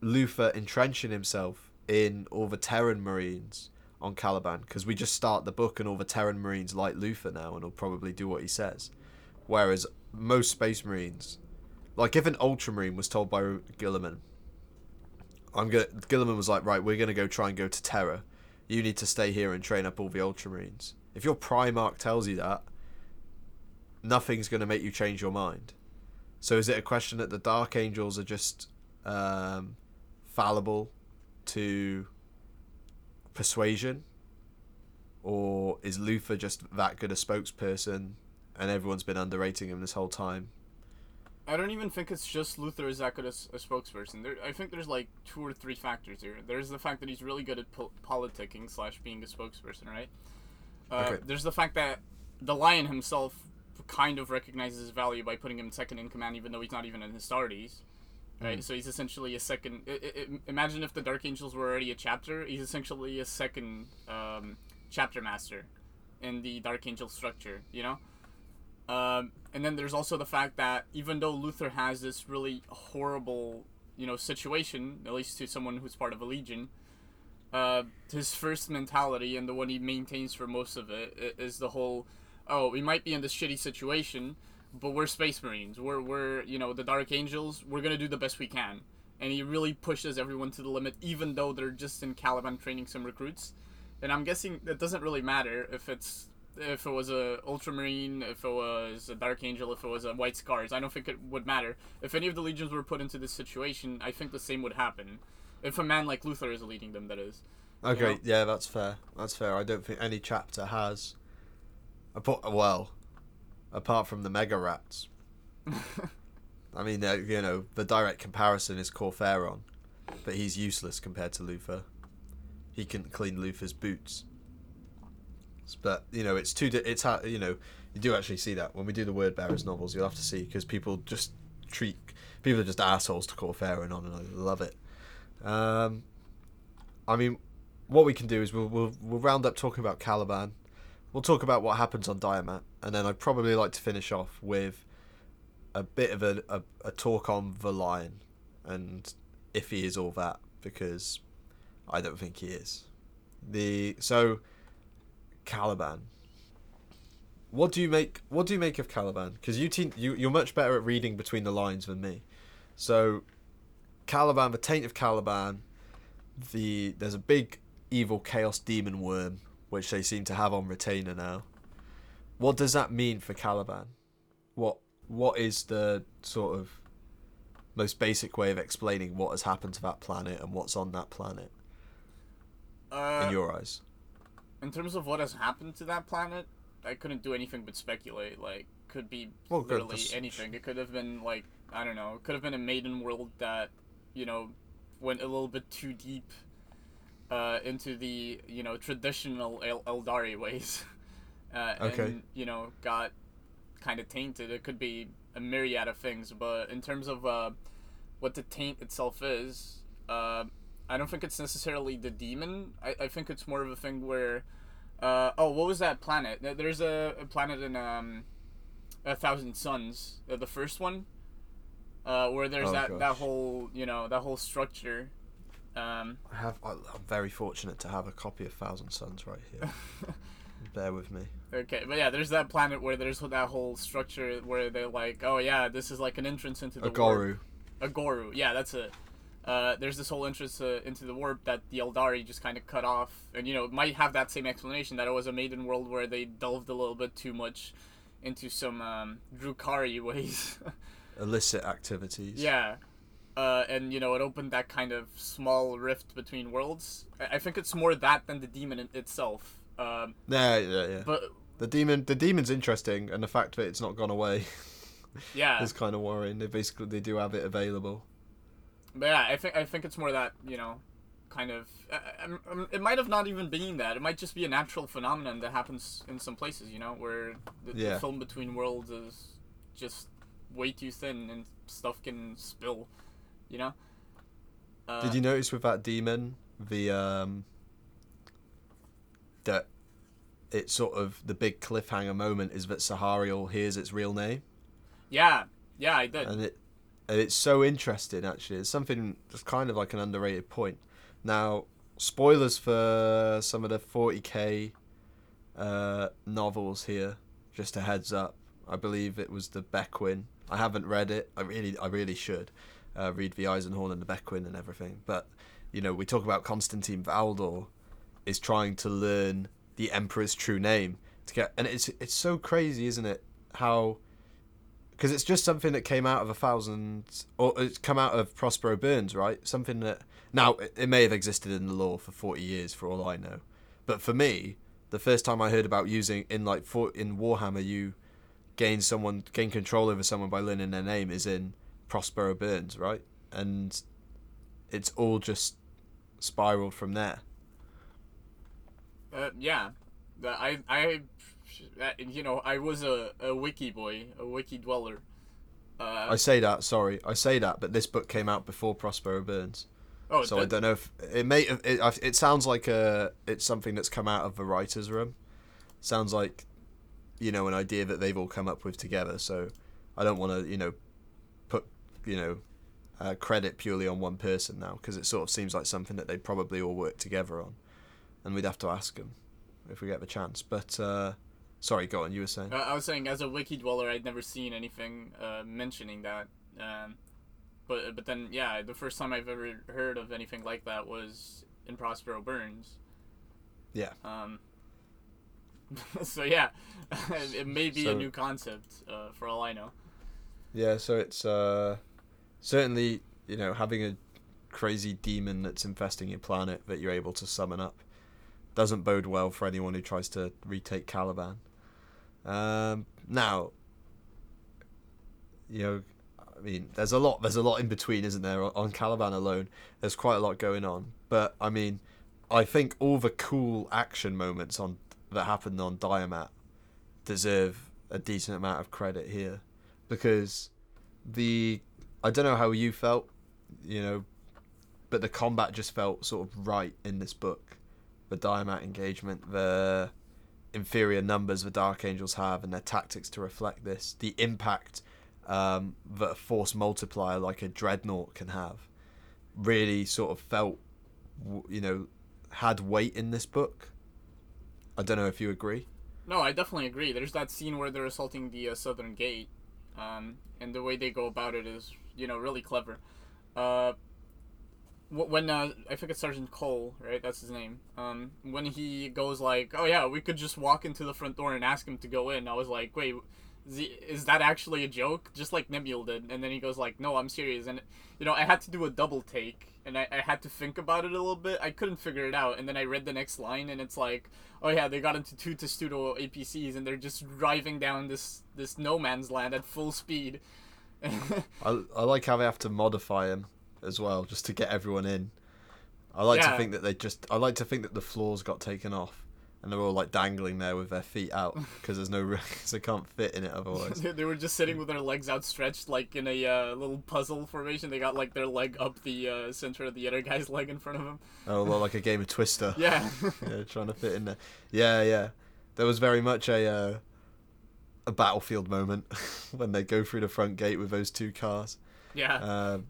Luther entrenching himself in all the Terran Marines on Caliban because we just start the book and all the Terran Marines like Luther now and will probably do what he says, whereas most Space Marines, like if an Ultramarine was told by Guilliman, I'm gonna Guilliman was like, right, we're gonna go try and go to Terra. You need to stay here and train up all the Ultramarines. If your Primarch tells you that, nothing's gonna make you change your mind. So is it a question that the Dark Angels are just um, fallible to persuasion, or is Luther just that good a spokesperson, and everyone's been underrating him this whole time? I don't even think it's just Luther is that good as a spokesperson. There, I think there's like two or three factors here. There's the fact that he's really good at po- politicking slash being a spokesperson, right? Uh, Okay. There's the fact that the Lion himself kind of recognizes his value by putting him second in command, even though he's not even in his Astartes. Right, so he's essentially a second. I, I, I- imagine if the Dark Angels were already a chapter. He's essentially a second um, chapter master in the Dark Angel structure. You know, um, and then there's also the fact that even though Luther has this really horrible, you know, situation, at least to someone who's part of a legion, uh, his first mentality and the one he maintains for most of it is the whole, oh, we might be in this shitty situation, but we're Space Marines. We're we're you know the Dark Angels. We're gonna do the best we can. And he really pushes everyone to the limit, even though they're just in Caliban training some recruits. And I'm guessing it doesn't really matter if it's if it was a Ultramarine, if it was a Dark Angel, if it was a White Scars. I don't think it would matter. If any of the legions were put into this situation, I think the same would happen. If a man like Luther is leading them, that is. Okay, know? yeah, that's fair. That's fair. I don't think any chapter has. Apart, well, apart from the Mega Rats. (laughs) I mean, uh, you know, the direct comparison is Kor Phaeron, but he's useless compared to Luther. He can clean Luther's boots. But you know, it's too. It's ha- you know, you do actually see that when we do the Word Bearers novels. You'll have to see because people just treat people are just assholes to Kor Phaeron on, and I love it. Um, I mean, what we can do is we'll, we'll we'll round up talking about Caliban. We'll talk about what happens on Diamat, and then I'd probably like to finish off with a bit of a, a, a talk on the lion and if he is all that because I don't think he is. The so Caliban. What do you make? What do you make of Caliban? Because you, te- you you're much better at reading between the lines than me. So Caliban, the taint of Caliban, the there's a big evil chaos demon worm which they seem to have on retainer now. What does that mean for Caliban? What what is the sort of most basic way of explaining what has happened to that planet and what's on that planet Uh, in your eyes? in terms of what has happened to that planet, I couldn't do anything but speculate. Like, could be Well, literally that's- anything. It could have been like I don't know. It could have been a maiden world that you know went a little bit too deep uh, into the you know traditional El- Eldari ways, (laughs) uh, Okay. and you know got kind of tainted. It could be a myriad of things, but in terms of uh, what the taint itself is, uh, I don't think it's necessarily the demon. I, I think it's more of a thing where, uh, oh, what was that planet? There's a, a planet in um, a thousand suns, uh, the first one, uh, where there's Oh, that that whole you know that whole structure. Um, I have. I- I'm very fortunate to have a copy of Thousand Suns right here. (laughs) Bear with me. Okay, but yeah, there's that planet where there's that whole structure where they're like, oh yeah, this is like an entrance into the warp. Aghoru. Aghoru, yeah, that's it. Uh, there's this whole entrance uh, into the warp that the Eldari just kind of cut off, and you know it might have that same explanation that it was a maiden world where they delved a little bit too much into some um, Drukhari ways. (laughs) Illicit activities. yeah, uh, and you know it opened that kind of small rift between worlds. I, think it's more that than the demon itself. Um, Yeah, yeah, yeah. but The demon, the demon's interesting, and the fact that it's not gone away (laughs) yeah, is kind of worrying. They basically they do have it available. But yeah, I think I think it's more that you know, kind of. I, I'm- I'm- it might have not even been that. It might just be a natural phenomenon that happens in some places. You know, where the, Yeah. the film between worlds is just way too thin and stuff can spill. You know. Uh, Did you notice with that demon the um that it's sort of the big cliffhanger moment is that Zahariel hears its real name Yeah, yeah, I did. and it and it's so interesting actually. It's something that's kind of like an underrated point. Now, spoilers for some of the 40k uh, novels here. Just a heads up. I believe it was the Bequin. I haven't read it. I really, I really should uh, read the Eisenhorn and the Bequin and everything. But you know, we talk about Constantine Valdor is trying to learn the Emperor's true name to get, and it's it's so crazy, isn't it? How because it's just something that came out of a thousand, or it's come out of Prospero Burns, right? Something that now it, it may have existed in the law for forty years, for all I know. But for me, the first time I heard about using in like for in Warhammer, you gain someone gain control over someone by learning their name is in Prospero Burns, right? And it's all just spiraled from there. Uh, yeah, I I uh, you know I was a, a wiki boy, a wiki dweller. Uh, I say that, sorry, I say that, but this book came out before Prospero Burns, oh, so I don't know if it may. It, it sounds like a it's something that's come out of the writers' room. Sounds like, you know, an idea that they've all come up with together. So I don't want to, you know, you know, uh, credit purely on one person now because it sort of seems like something that they'd probably all work together on, and we'd have to ask them if we get the chance. But uh, sorry, go on. You were saying. Uh, I was saying, as a wiki dweller, I'd never seen anything uh, mentioning that. Um, but but then, yeah, the first time I've ever heard of anything like that was in Prospero Burns. Yeah. Um. (laughs) so yeah, (laughs) it may be a new concept uh, for all I know. Yeah, so it's uh, certainly you know having a crazy demon that's infesting your planet that you're able to summon up doesn't bode well for anyone who tries to retake Caliban. Um, now, you know, I mean, there's a lot. There's a lot in between, isn't there? On- Caliban alone, there's quite a lot going on. But I mean, I think all the cool action moments on that happened on Diamat deserve a decent amount of credit here because the I don't know how you felt, you know, but the combat just felt sort of right in this book. The Diamat engagement, the inferior numbers the Dark Angels have, and their tactics to reflect this, the impact um, that a force multiplier like a dreadnought can have, really sort of felt, you know, had weight in this book. I don't know if you agree. No, I definitely agree. There's that scene where they're assaulting the uh, southern gate, um, and the way they go about it is, you know, really clever. Uh, when uh, I think it's Sergeant Cole, right? That's his name. Um, when he goes like, "Oh yeah, we could just walk into the front door and ask him to go in," I was like, "Wait." Is, that actually a joke? Just like Nebule did, and then he goes like, "No, I'm serious." And you know, I had to do a double take, and I, I had to think about it a little bit. I couldn't figure it out, and then I read the next line, and it's like, oh yeah, they got into two Testudo APCs and they're just driving down this this no man's land at full speed. (laughs) I, I like how they have to modify him as well, just to get everyone in. I like Yeah. to think that they just. I like to think that the floors got taken off, and they're all like dangling there with their feet out (laughs) because there's no room, because (laughs) they can't fit in it otherwise. they they were just sitting with their legs outstretched, like in a uh, little puzzle formation. They got like their leg up the uh, center of the other guy's leg in front of them. oh, well, like a game of Twister. Yeah, yeah, trying to fit in there. Yeah, yeah. There was very much a uh, a battlefield moment (laughs) when they go through the front gate with those two cars. yeah. Um,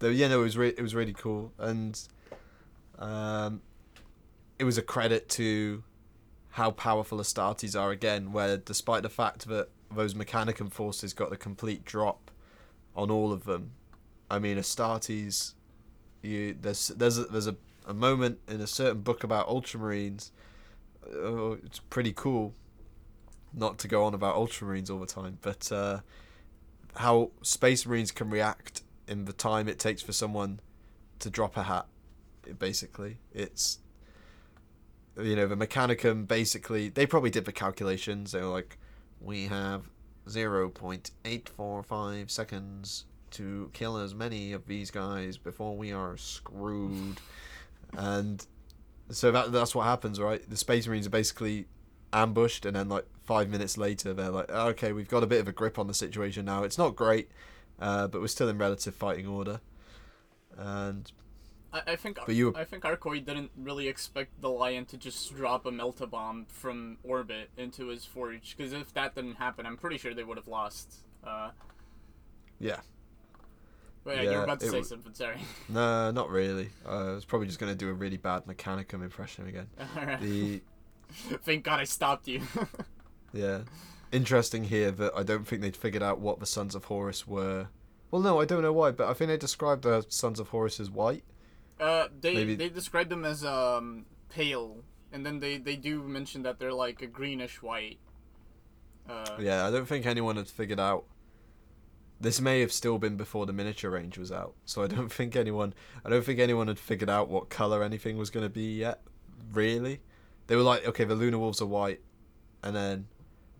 though, yeah, no, it was re- it was really cool, and um, it was a credit to how powerful Astartes are again. Where despite the fact that those Mechanicum forces got a complete drop on all of them, I mean Astartes, you there's there's a, there's a, a moment in a certain book about Ultramarines. Uh, it's pretty cool. Not to go on about Ultramarines all the time, but uh, how Space Marines can react in the time it takes for someone to drop a hat. Basically, it's you know the Mechanicum. Basically, they probably did the calculations. They were like, we have zero point eight four five seconds to kill as many of these guys before we are screwed, (laughs) and so that that's what happens, right? The Space Marines are basically ambushed, and then like five minutes later, they're like, okay, we've got a bit of a grip on the situation now. It's not great, uh, but we're still in relative fighting order. And I, I think But you- I think Arkoi didn't really expect the lion to just drop a melta bomb from orbit into his forge. Because if that didn't happen, I'm pretty sure they would have lost. Uh, yeah, but yeah, you're about to say w- something. Sorry. no, not really. Uh, I was probably just going to do a really bad Mechanicum impression again. (laughs) Alright. The (laughs) Thank God I stopped you. (laughs) yeah, interesting here that I don't think they'd figured out what the Sons of Horus were. Well, no, I don't know why, but I think they described the Sons of Horus as white. Uh, they Maybe- they describe them as um pale, and then they they do mention that they're like a greenish white. Uh, Yeah, I don't think anyone had figured out. This may have still been before the miniature range was out, so I don't (laughs) think anyone. I don't think anyone had figured out what color anything was going to be yet. Really, they were like, okay, the lunar wolves are white, and then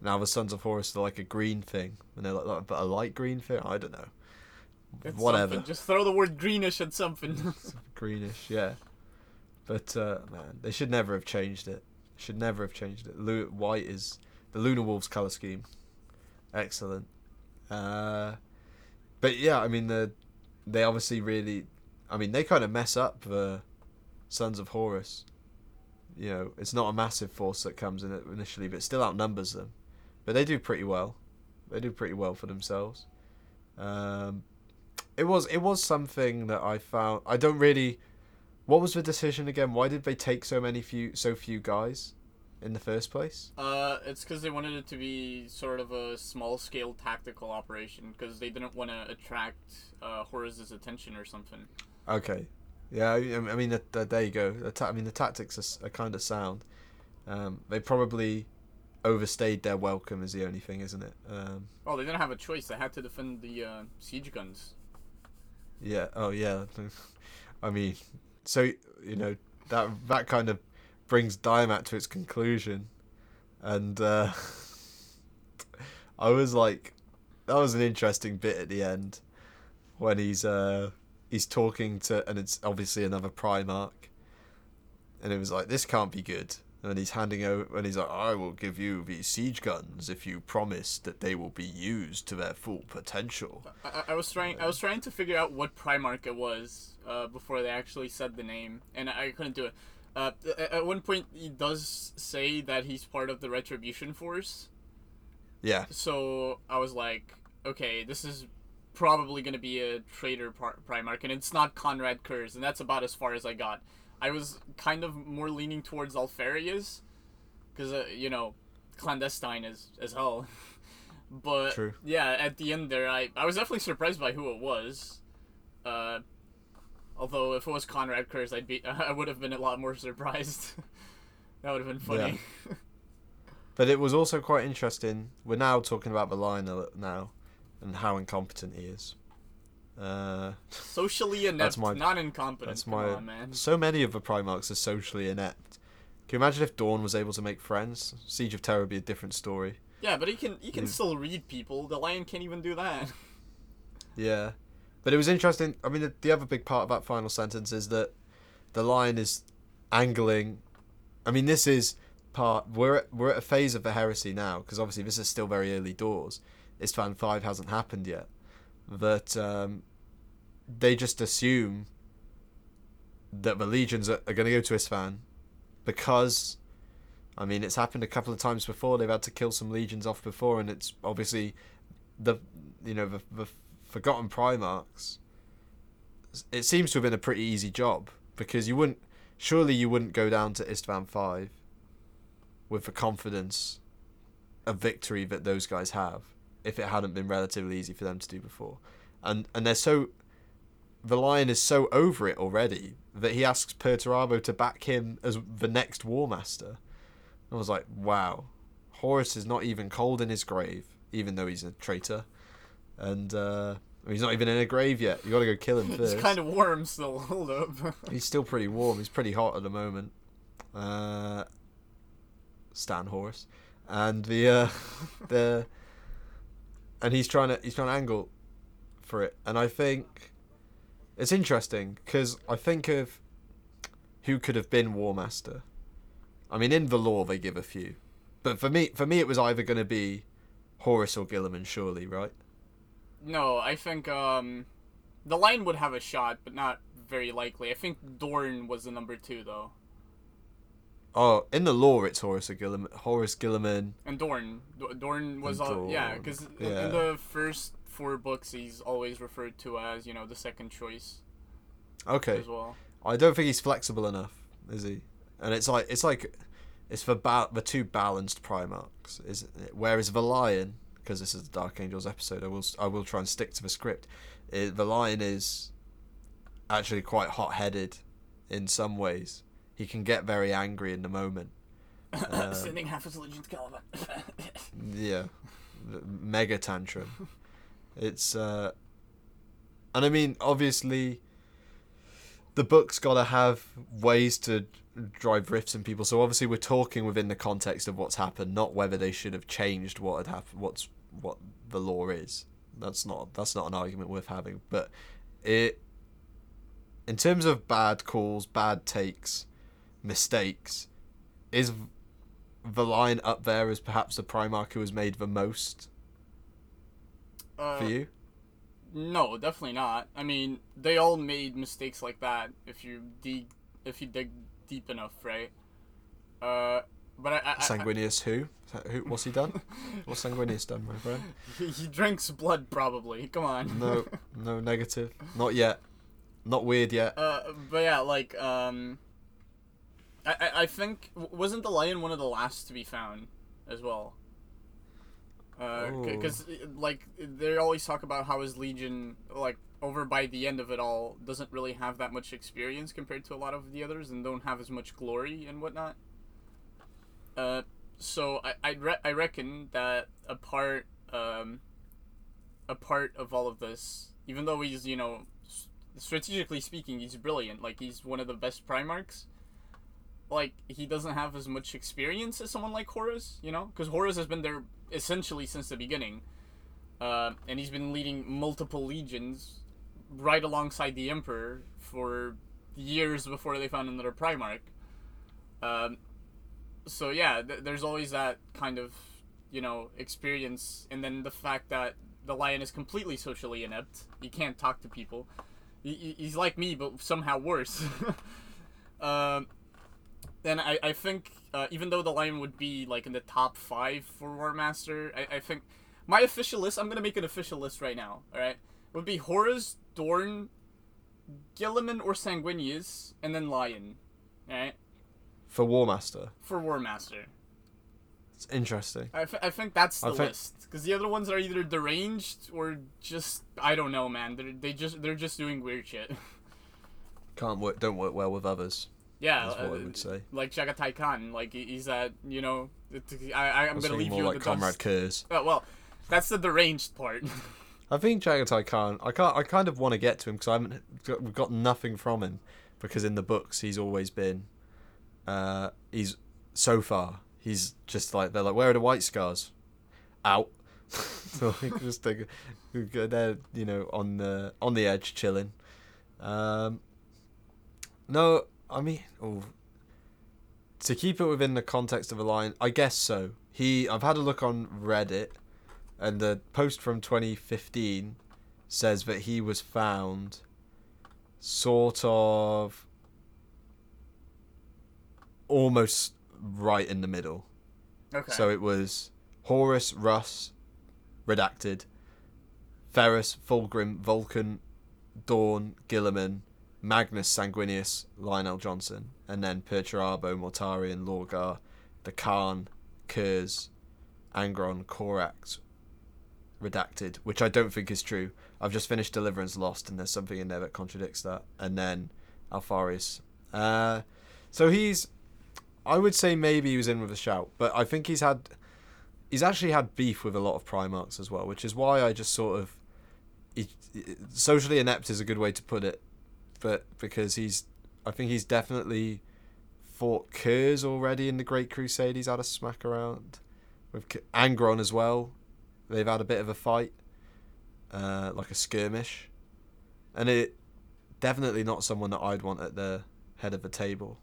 Now the Sons of Horus are like a green thing, and they're like, but a light green thing. I don't know. It's Whatever. something. Just throw the word greenish at something. (laughs) Greenish, yeah. But uh, man, they should never have changed it. Should never have changed it. Lu- white is the Lunar Wolves color scheme. Excellent. Uh, but yeah, I mean the they obviously really, I mean they kind of mess up the Sons of Horus. You know, it's not a massive force that comes in initially, but still outnumbers them. But they do pretty well. They do pretty well for themselves. Um, it was it was something that I found. I don't really. What was the decision again? Why did they take so many few so few guys in the first place? uh, it's because they wanted it to be sort of a small scale tactical operation because they didn't want to attract uh, Horus's attention or something. Okay, yeah. I, I mean, the, the, there you go. The ta- I mean, the tactics are, are kind of sound. Um, they probably overstayed their welcome, is the only thing, isn't it? Um, Well, they didn't have a choice. They had to defend the uh, siege guns. yeah. Oh, yeah. (laughs) I mean, so you know that that kind of brings Diamat to its conclusion, and uh, (laughs) I was like, that was an interesting bit at the end when he's uh he's talking to, and it's obviously another Primarch, and it was like this can't be good. And he's handing over, and he's like, "I will give you these siege guns if you promise that they will be used to their full potential." I, I- was trying. I was trying to figure out what Primarch it was uh, before they actually said the name, and I couldn't do it. Uh, at one point, he does say that he's part of the Retribution Force. Yeah, So I was like, okay, this is probably going to be a traitor par- Primarch, and it's not Konrad Curze, and that's about as far as I got. I was kind of more leaning towards Alpharius, because, uh, you know, clandestine as, as hell. (laughs) but, True. yeah, at the end there, I, I was definitely surprised by who it was. Uh, although, if it was Konrad Curze, I'd be, (laughs) I would have been a lot more surprised. (laughs) that would have been funny. But it was also quite interesting. We're now talking about the line now, and how incompetent he is. Uh, Socially inept, That's my- not incompetent. that's my. on, man. So many of the Primarchs are socially inept. Can you imagine if Dorn was able to make friends? Siege of Terra would be a different story. Yeah, but he can he can Mm. still read people. The lion can't even do that. (laughs) Yeah, but it was interesting. I mean, the, the other big part of that final sentence is that the lion is angling. I mean, this is part. We're at, we're at a phase of the heresy now because obviously this is still very early doors. Isstvan five hasn't happened yet. That um, they just assume that the legions are, are going to go to Istvan because. I mean, it's happened a couple of times before. They've had to kill some legions off before, and it's obviously the you know the, the forgotten Primarchs. It seems to have been a pretty easy job because you wouldn't surely you wouldn't go down to Istvan five with the confidence of victory that those guys have if it hadn't been relatively easy for them to do before, and and they're so the lion is so over it already that he asks Perturabo to back him as the next War Master. I was like, wow, Horus is not even cold in his grave, even though he's a traitor, and uh, he's not even in a grave yet. You got to go kill him (laughs) He's first. kind of warm still. Hold up. (laughs) He's still pretty warm. He's pretty hot at the moment. Uh, Stan Horus, and the uh, (laughs) the and he's trying to he's trying to angle for it, and I think it's interesting because I think of who could have been War Master. I mean, in the law they give a few, but for me, for me, it was either going to be Horus or Guilliman, surely, right? no, I think um, the lion would have a shot, but not very likely. I think Dorn was the number two though, Oh, in the law, it's Horus or Guilliman. Horus Guilliman. and Dorn, Dorn was all yeah, because in, yeah. in the first four books, he's always referred to as you know the second choice Okay. as well. I don't think he's flexible enough, is he? And it's like it's like it's for ba- the two balanced Primarchs, isn't it? Whereas the Lion, because this is the Dark Angels episode, I will I will try and stick to the script. It, the Lion is actually quite hot-headed in some ways. He can get very angry in the moment. (laughs) Um, Sending half his legion to Caliban. (laughs) Yeah, mega tantrum. It's uh, and I mean obviously, the book's got to have ways to drive rifts in people. So obviously we're talking within the context of what's happened, not whether they should have changed what had happened, what's what the law is. That's not that's not an argument worth having. But it, in terms of bad calls, bad takes, mistakes, is the line up there as perhaps the Primarch who has made the most Uh, for you? No, definitely not. I mean, they all made mistakes like that if you dig if you dig deep enough, right? Uh, but I, I, I who? Who what's he done? (laughs) what's Sanguinius done, my friend? he, (laughs) he drinks blood probably. Come on. No, no (laughs) negative. Not yet. Not weird yet. Uh, but yeah, like um, I, I think wasn't the lion one of the last to be found as well. Because like they always talk about how his legion like over by the end of it all doesn't really have that much experience compared to a lot of the others and don't have as much glory and whatnot. Uh, so I I, re- I reckon that a part um, a part of all of this, even though he's you know strategically speaking, he's brilliant. Like he's one of the best Primarchs. Like he doesn't have as much experience as someone like Horus, you know, because Horus has been there essentially since the beginning, uh, and he's been leading multiple legions right alongside the Emperor for years before they found another Primarch. Um, so yeah, th- there's always that kind of you know experience, and then the fact that the lion is completely socially inept. He can't talk to people. He, he- he's like me, but somehow worse. um, (laughs) then I, I think uh, even though the lion would be like in the top five for War Master, I, I think my official list. I'm gonna make an official list right now. All right, would be Horus, Dorn, Guilliman, or Sanguinius, and then Lion. All right, For War Master. for War Master. It's interesting. I, f- I think that's the think- list because the other ones are either deranged or just I don't know, man. They're they just they're just doing weird shit. (laughs) Can't work don't work well with others. Yeah, That's what I uh, would say. like Jaghatai Khan. Like he's that you know. I, I gonna leave you like the Comrade. Curze. Oh, well, that's the deranged part. (laughs) I think Jaghatai Khan. I can't. I kind of want to get to him because I haven't. Got, we've got nothing from him because in the books he's always been. Uh, he's so far. He's just like they're like, where are the white scars? Out. so (laughs) like, just like, they're you know on the on the edge chilling. Um. No, I mean, oh, to keep it within the context of a line, I guess so. He, I've had a look on Reddit, and the post from 2015 says that he was found sort of almost right in the middle. okay. So it was Horus, Russ, redacted, Ferrus, Fulgrim, Vulcan, Dorn, Guilliman, Magnus Sanguinius, Lion El'Jonson, and then Perturabo, Mortarion, Lorgar, the Khan, Curze, Angron, Corax, redacted, which I don't think is true. I've just finished Deliverance Lost, and there's something in there that contradicts that. And then Alpharius. Uh, so he's, I would say maybe he was in with a shout, but I think he's had, he's actually had beef with a lot of Primarchs as well, which is why I just sort of, he, socially inept is a good way to put it, but because he's, I think he's definitely fought Curze already in the Great Crusade. He's had a smack around with K- Angron as well. They've had a bit of a fight, uh, like a skirmish, and it definitely not someone that I'd want at the head of the table.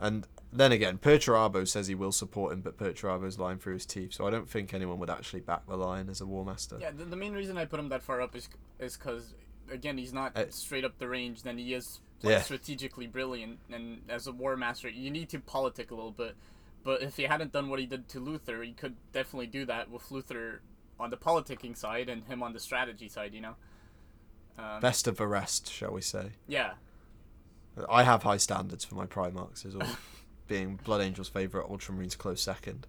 And then again, Perturabo says he will support him, but Perturabo's lying through his teeth, so I don't think anyone would actually back the lion as a war master. yeah, the, the main reason I put him that far up is is because again he's not Uh, straight up the range. Then he is like, Yeah. strategically brilliant, and as a war master, you need to politic a little bit. But if he hadn't done what he did to Luther, he could definitely do that with Luther on the politicking side and him on the strategy side. You know. Um, Best of the rest, shall we say. yeah. I have high standards for my Primarchs as well, (laughs) being Blood Angel's favourite, Ultramarines close second.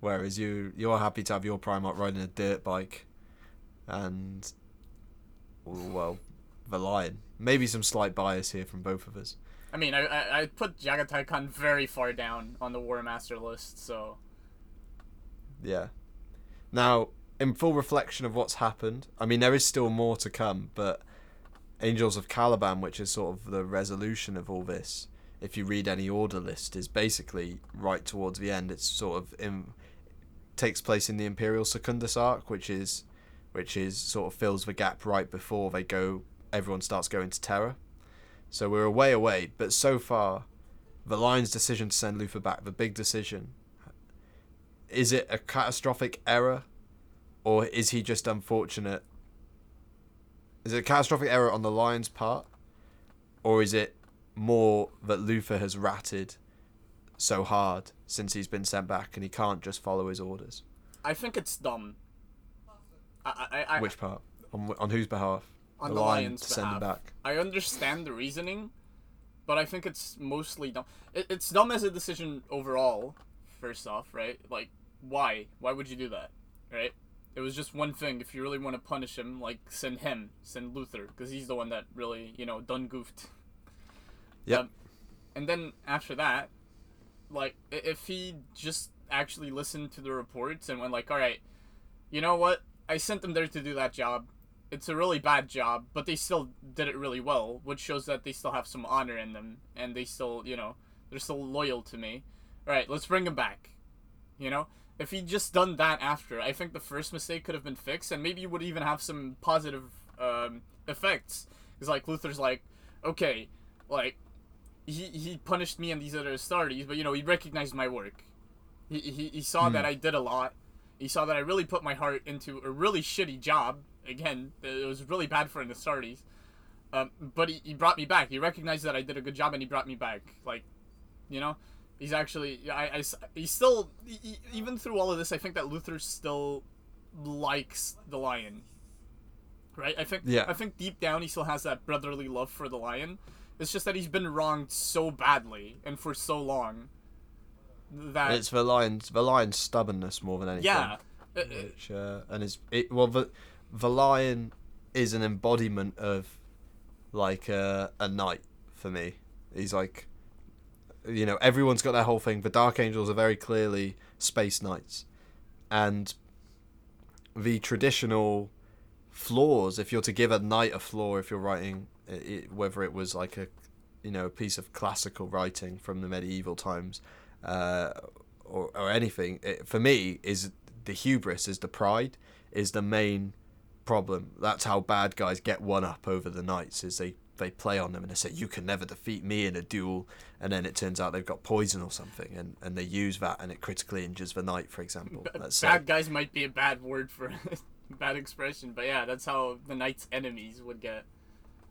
Whereas you, you're happy to have your Primarch riding a dirt bike, and well, the lion. Maybe some slight bias here from both of us. I mean, I I, I put Jaghatai Khan very far down on the War Master list, so Yeah. Now, in full reflection of what's happened, I mean, there is still more to come, but Angels of Caliban, which is sort of the resolution of all this, if you read any order list, is basically right towards the end. It's sort of in, takes place in the Imperium Secundus arc, which is which is sort of fills the gap right before they go. Everyone starts going to Terra. So we're a way away, but so far, the Lion's decision to send Luther back, the big decision, is it a catastrophic error, or is he just unfortunate? Is it a catastrophic error on the Lion's part, or is it more that Luther has ratted so hard since he's been sent back and he can't just follow his orders? I think it's dumb. I, I, I, Which part? On, on whose behalf? on the the, Lion Lions' to send him behalf. back. I understand the reasoning, but I think it's mostly dumb. It, it's dumb as a decision overall. First off, right? Like, why? Why would you do that? Right? It was just one thing. If you really want to punish him, like send him, send Luther, because he's the one that really, you know, done goofed. Yep. Um, and then after that, like, if he just actually listened to the reports and went like, all right, you know what? I sent them there to do that job. It's a really bad job, but they still did it really well, which shows that they still have some honor in them and they still, you know, they're still loyal to me. All right, let's bring him back. You know, if he'd just done that after, I think the first mistake could have been fixed, and maybe would even have some positive um, effects. Because like Luther's like, okay, like he he punished me and these other Astartes, but you know he recognized my work. He he, he saw that I did a lot. He saw that I really put my heart into a really shitty job. Again, it was really bad for an Astartes. Um, but he, he brought me back. He recognized that I did a good job and he brought me back. Like, you know, he's actually I, I he still he- even through all of this, I think that Luther still likes the lion. Right? I think Yeah. I think deep down he still has that brotherly love for the lion. It's just that he's been wronged so badly and for so long that It's the lion's the lion's stubbornness more than anything. yeah. Uh, uh, Which uh, and is it well the the lion is an embodiment of like uh, a knight for me. He's like you know everyone's got their whole thing. The Dark Angels are very clearly space knights, and the traditional flaws. If you're to give a knight a flaw, if you're writing i i whether it was like a you know a piece of classical writing from the medieval times, uh, or or anything, it, for me is the hubris, is the pride, is the main problem. That's how bad guys get one up over the knights. Is they they play on them and they say you can never defeat me in a duel, and then it turns out they've got poison or something, and, and they use that and it critically injures the knight, for example. Let's say. bad guys might be a bad word for (laughs) bad expression, but yeah, that's how the knight's enemies would get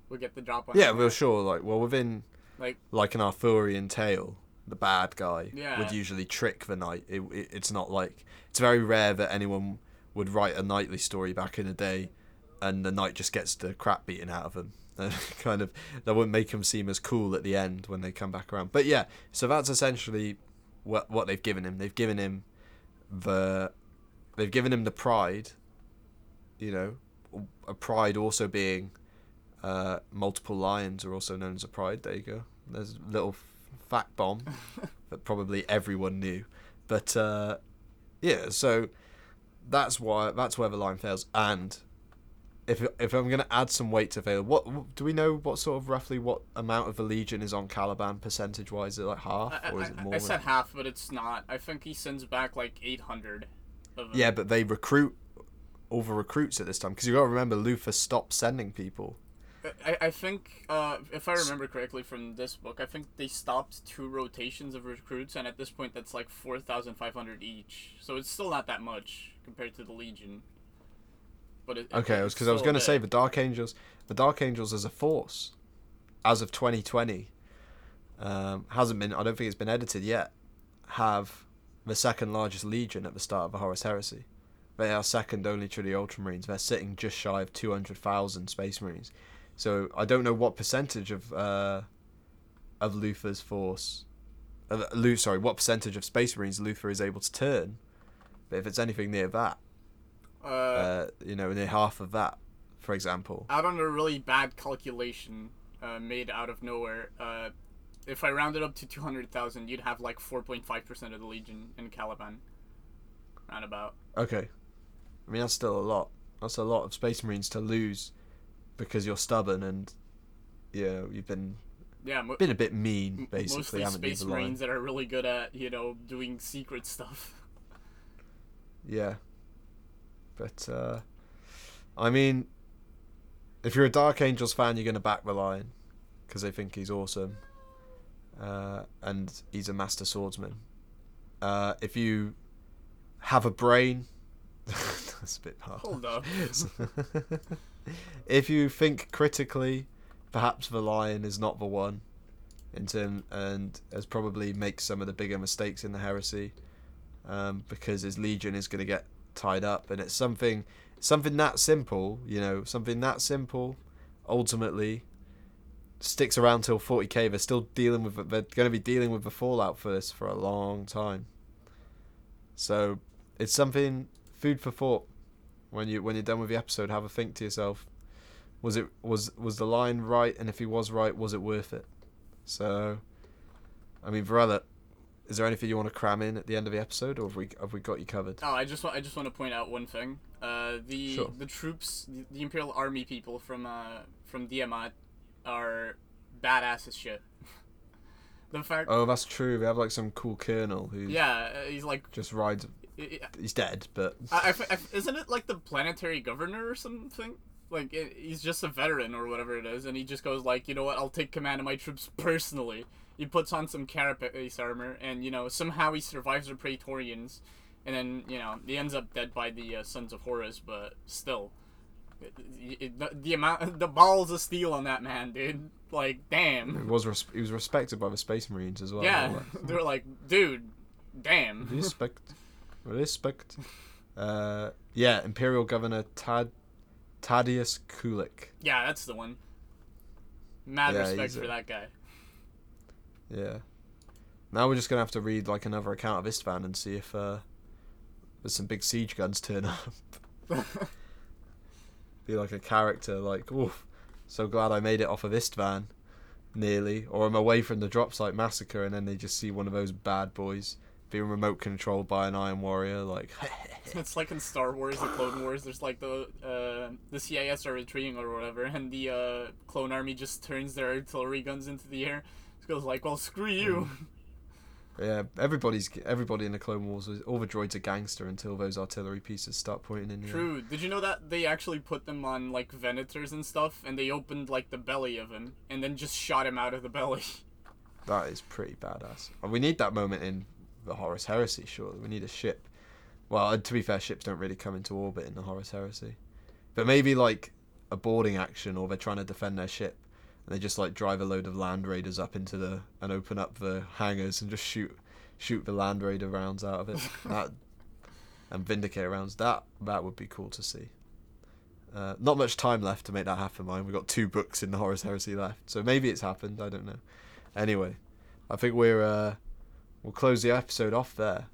would get the drop on. Yeah, well, sure. Like, well, within like like an Arthurian tale, the bad guy Yeah. would usually trick the knight. It, it, it's not like it's very rare that anyone would write a knightly story back in the day, and the knight just gets the crap beaten out of him. (laughs) And kind of that wouldn't make him seem as cool at the end when they come back around. But yeah, so that's essentially what what they've given him. They've given him the they've given him the pride. You know, a pride also being uh, multiple lions are also known as a pride. There you go. There's little fact bomb (laughs) that probably everyone knew, but uh, yeah. So that's why that's where the line fails. And if if I'm gonna add some weight to fail, what do we know? What sort of roughly what amount of the Legion is on Caliban percentage wise? Is it like half or is I- it more? I said half, but it's not. I think he sends back like eight hundred. Of yeah, but they recruit over recruits at this time because you got to remember Luther stopped sending people. I, I think uh, if I remember correctly from this book, I think they stopped two rotations of recruits, and at this point, that's like four thousand five hundred each. So it's still not that much compared to the Legion. But it, Okay, it's because I was going to say the Dark Angels, the Dark Angels as a force, as of 2020, um, hasn't been. I don't think it's been edited yet. Have the second largest legion at the start of the Horus Heresy. They are second only to the Ultramarines. They're sitting just shy of 200,000 Space Marines. So I don't know what percentage of uh, of Luther's force, uh, Lu- sorry, what percentage of Space Marines Luther is able to turn. But if it's anything near that, uh, uh, you know, near half of that, for example. out on a really bad calculation uh, made out of nowhere. Uh, if I rounded it up to two hundred thousand, you'd have like four point five percent of the Legion in Caliban. Roundabout. Okay. I mean, that's still a lot. That's a lot of Space Marines to lose because you're stubborn and know you've been Yeah, mo- been a bit mean, basically, mostly space marines that are really good at you know doing secret stuff. Yeah. But uh I mean if you're a Dark Angels fan, you're going to back the Lion because they think he's awesome. Uh and he's a master swordsman. Uh if you have a brain (laughs) that's a bit hard. Hold up. (laughs) (laughs) if you think critically, perhaps the lion is not the one in term and has probably makes some of the bigger mistakes in the heresy um, because his legion is going to get tied up and it's something something that simple you know something that simple ultimately sticks around till 40k they're still dealing with they're going to be dealing with the fallout for this for a long time. So it's something food for thought when you when you're done with the episode have a think to yourself was it was was the line right and if he was right was it worth it so i mean Varela, is there anything you want to cram in at the end of the episode or have we have we got you covered Oh, I just want I just want to point out one thing. Uh, the Sure. the troops, the, the Imperial Army people from uh from Diamat are badass as shit. (laughs) the fact, oh that's true they have like some cool colonel who yeah, uh, he's like, just rides he's dead but I, I f- I f- isn't it like the planetary governor or something? Like it, he's just a veteran or whatever it is, and he just goes like, you know what, I'll take command of my troops personally. He puts on some carapace armor, and you know somehow he survives the Praetorians, and then you know he ends up dead by the uh, Sons of Horus, but still, it, it, the, the amount, (laughs) the balls of steel on that man, dude. Like, damn. was res- he was respected by the space marines as well Yeah, (laughs) they were like, dude, damn. respect respect (laughs) uh yeah imperial governor tad Tadius Kulik. yeah, that's the one. Mad Yeah, respect he's a- for that guy. Yeah. Now we're just gonna have to read like another account of Isstvan and see if uh, there's some big siege guns turn (laughs) up. Be like a character, like, oof, so glad I made it off of Isstvan, nearly, or I'm away from the drop site massacre, and then they just see one of those bad boys being remote controlled by an Iron Warrior, like, (laughs) (laughs) It's like in Star Wars, the Clone Wars. There's like the uh, the CIS are retreating or whatever, and the uh, clone army just turns their artillery guns into the air. It goes like, "Well, screw you." yeah, everybody's everybody in the Clone Wars, was- all the droids are gangster until those artillery pieces start pointing in. True. Did you know that they actually put them on like venators and stuff, and they opened like the belly of him, and then just shot him out of the belly. That is pretty badass. And we need that moment in the Horus Heresy, surely. We need a ship. Well, to be fair, ships don't really come into orbit in the Horus Heresy. But maybe like a boarding action, or they're trying to defend their ship, and they just like drive a load of land raiders up into the and open up the hangars and just shoot shoot the land raider rounds out of it. (laughs) that and vindicate rounds. That that would be cool to see. Uh, not much time left to make that happen, mine. We've got two books in the Horus Heresy left, so maybe it's happened. I don't know. Anyway, I think we're uh, we'll close the episode off there.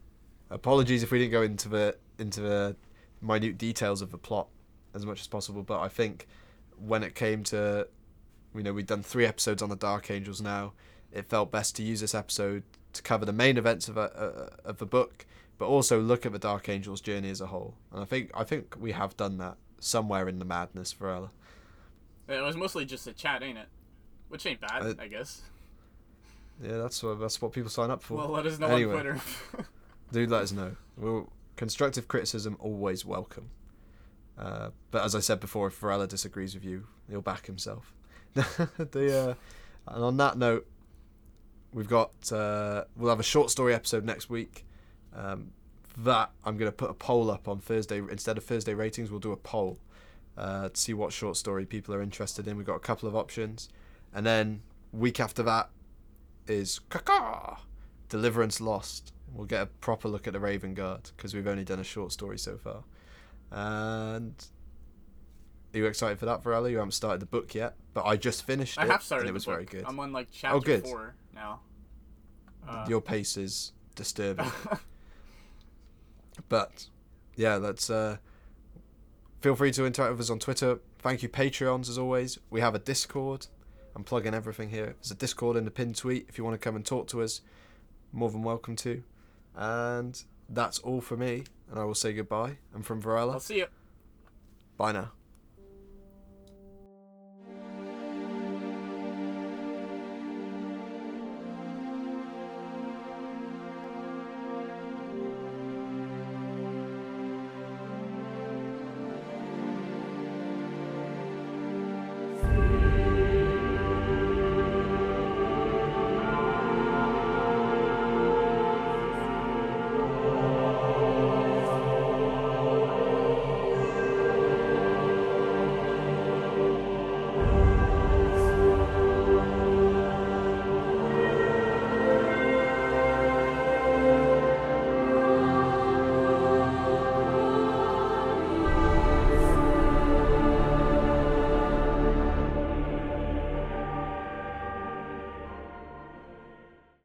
Apologies if we didn't go into the into the minute details of the plot as much as possible, but I think when it came to, you know, we've done three episodes on the Dark Angels now. It felt best to use this episode to cover the main events of a, uh, of the book, but also look at the Dark Angels journey as a whole. And I think I think we have done that somewhere in the madness, Varela. It was mostly just a chat, ain't it? Which ain't bad, Uh, I guess. Yeah, that's what that's what people sign up for. Well, let us know Anyway. on Twitter. do (laughs) let us know. We'll, constructive criticism always welcome. Uh, but as I said before, if Varela disagrees with you, he'll back himself. (laughs) the, uh, and on that note, we've got uh, we'll have a short story episode next week. Um, that I'm going to put a poll up on Thursday instead of Thursday ratings. We'll do a poll uh, to see what short story people are interested in. We've got a couple of options, and then week after that is Kaka Deliverance Lost. We'll get a proper look at the Raven Guard because we've only done a short story so far. And are you excited for that, Varela? You haven't started the book yet, but I just finished I it, have started. and it was the very good. I'm on like chapter good. four now. Uh, Your pace is disturbing, (laughs) but yeah, let's. Uh, feel free to interact with us on Twitter. Thank you, Patreons, as always. We have a Discord. I'm plugging everything here. There's a Discord in the pinned tweet. If you want to come and talk to us, more than welcome to. And that's all for me. And I will say goodbye. I'm from Varela, I'll see you. bye now.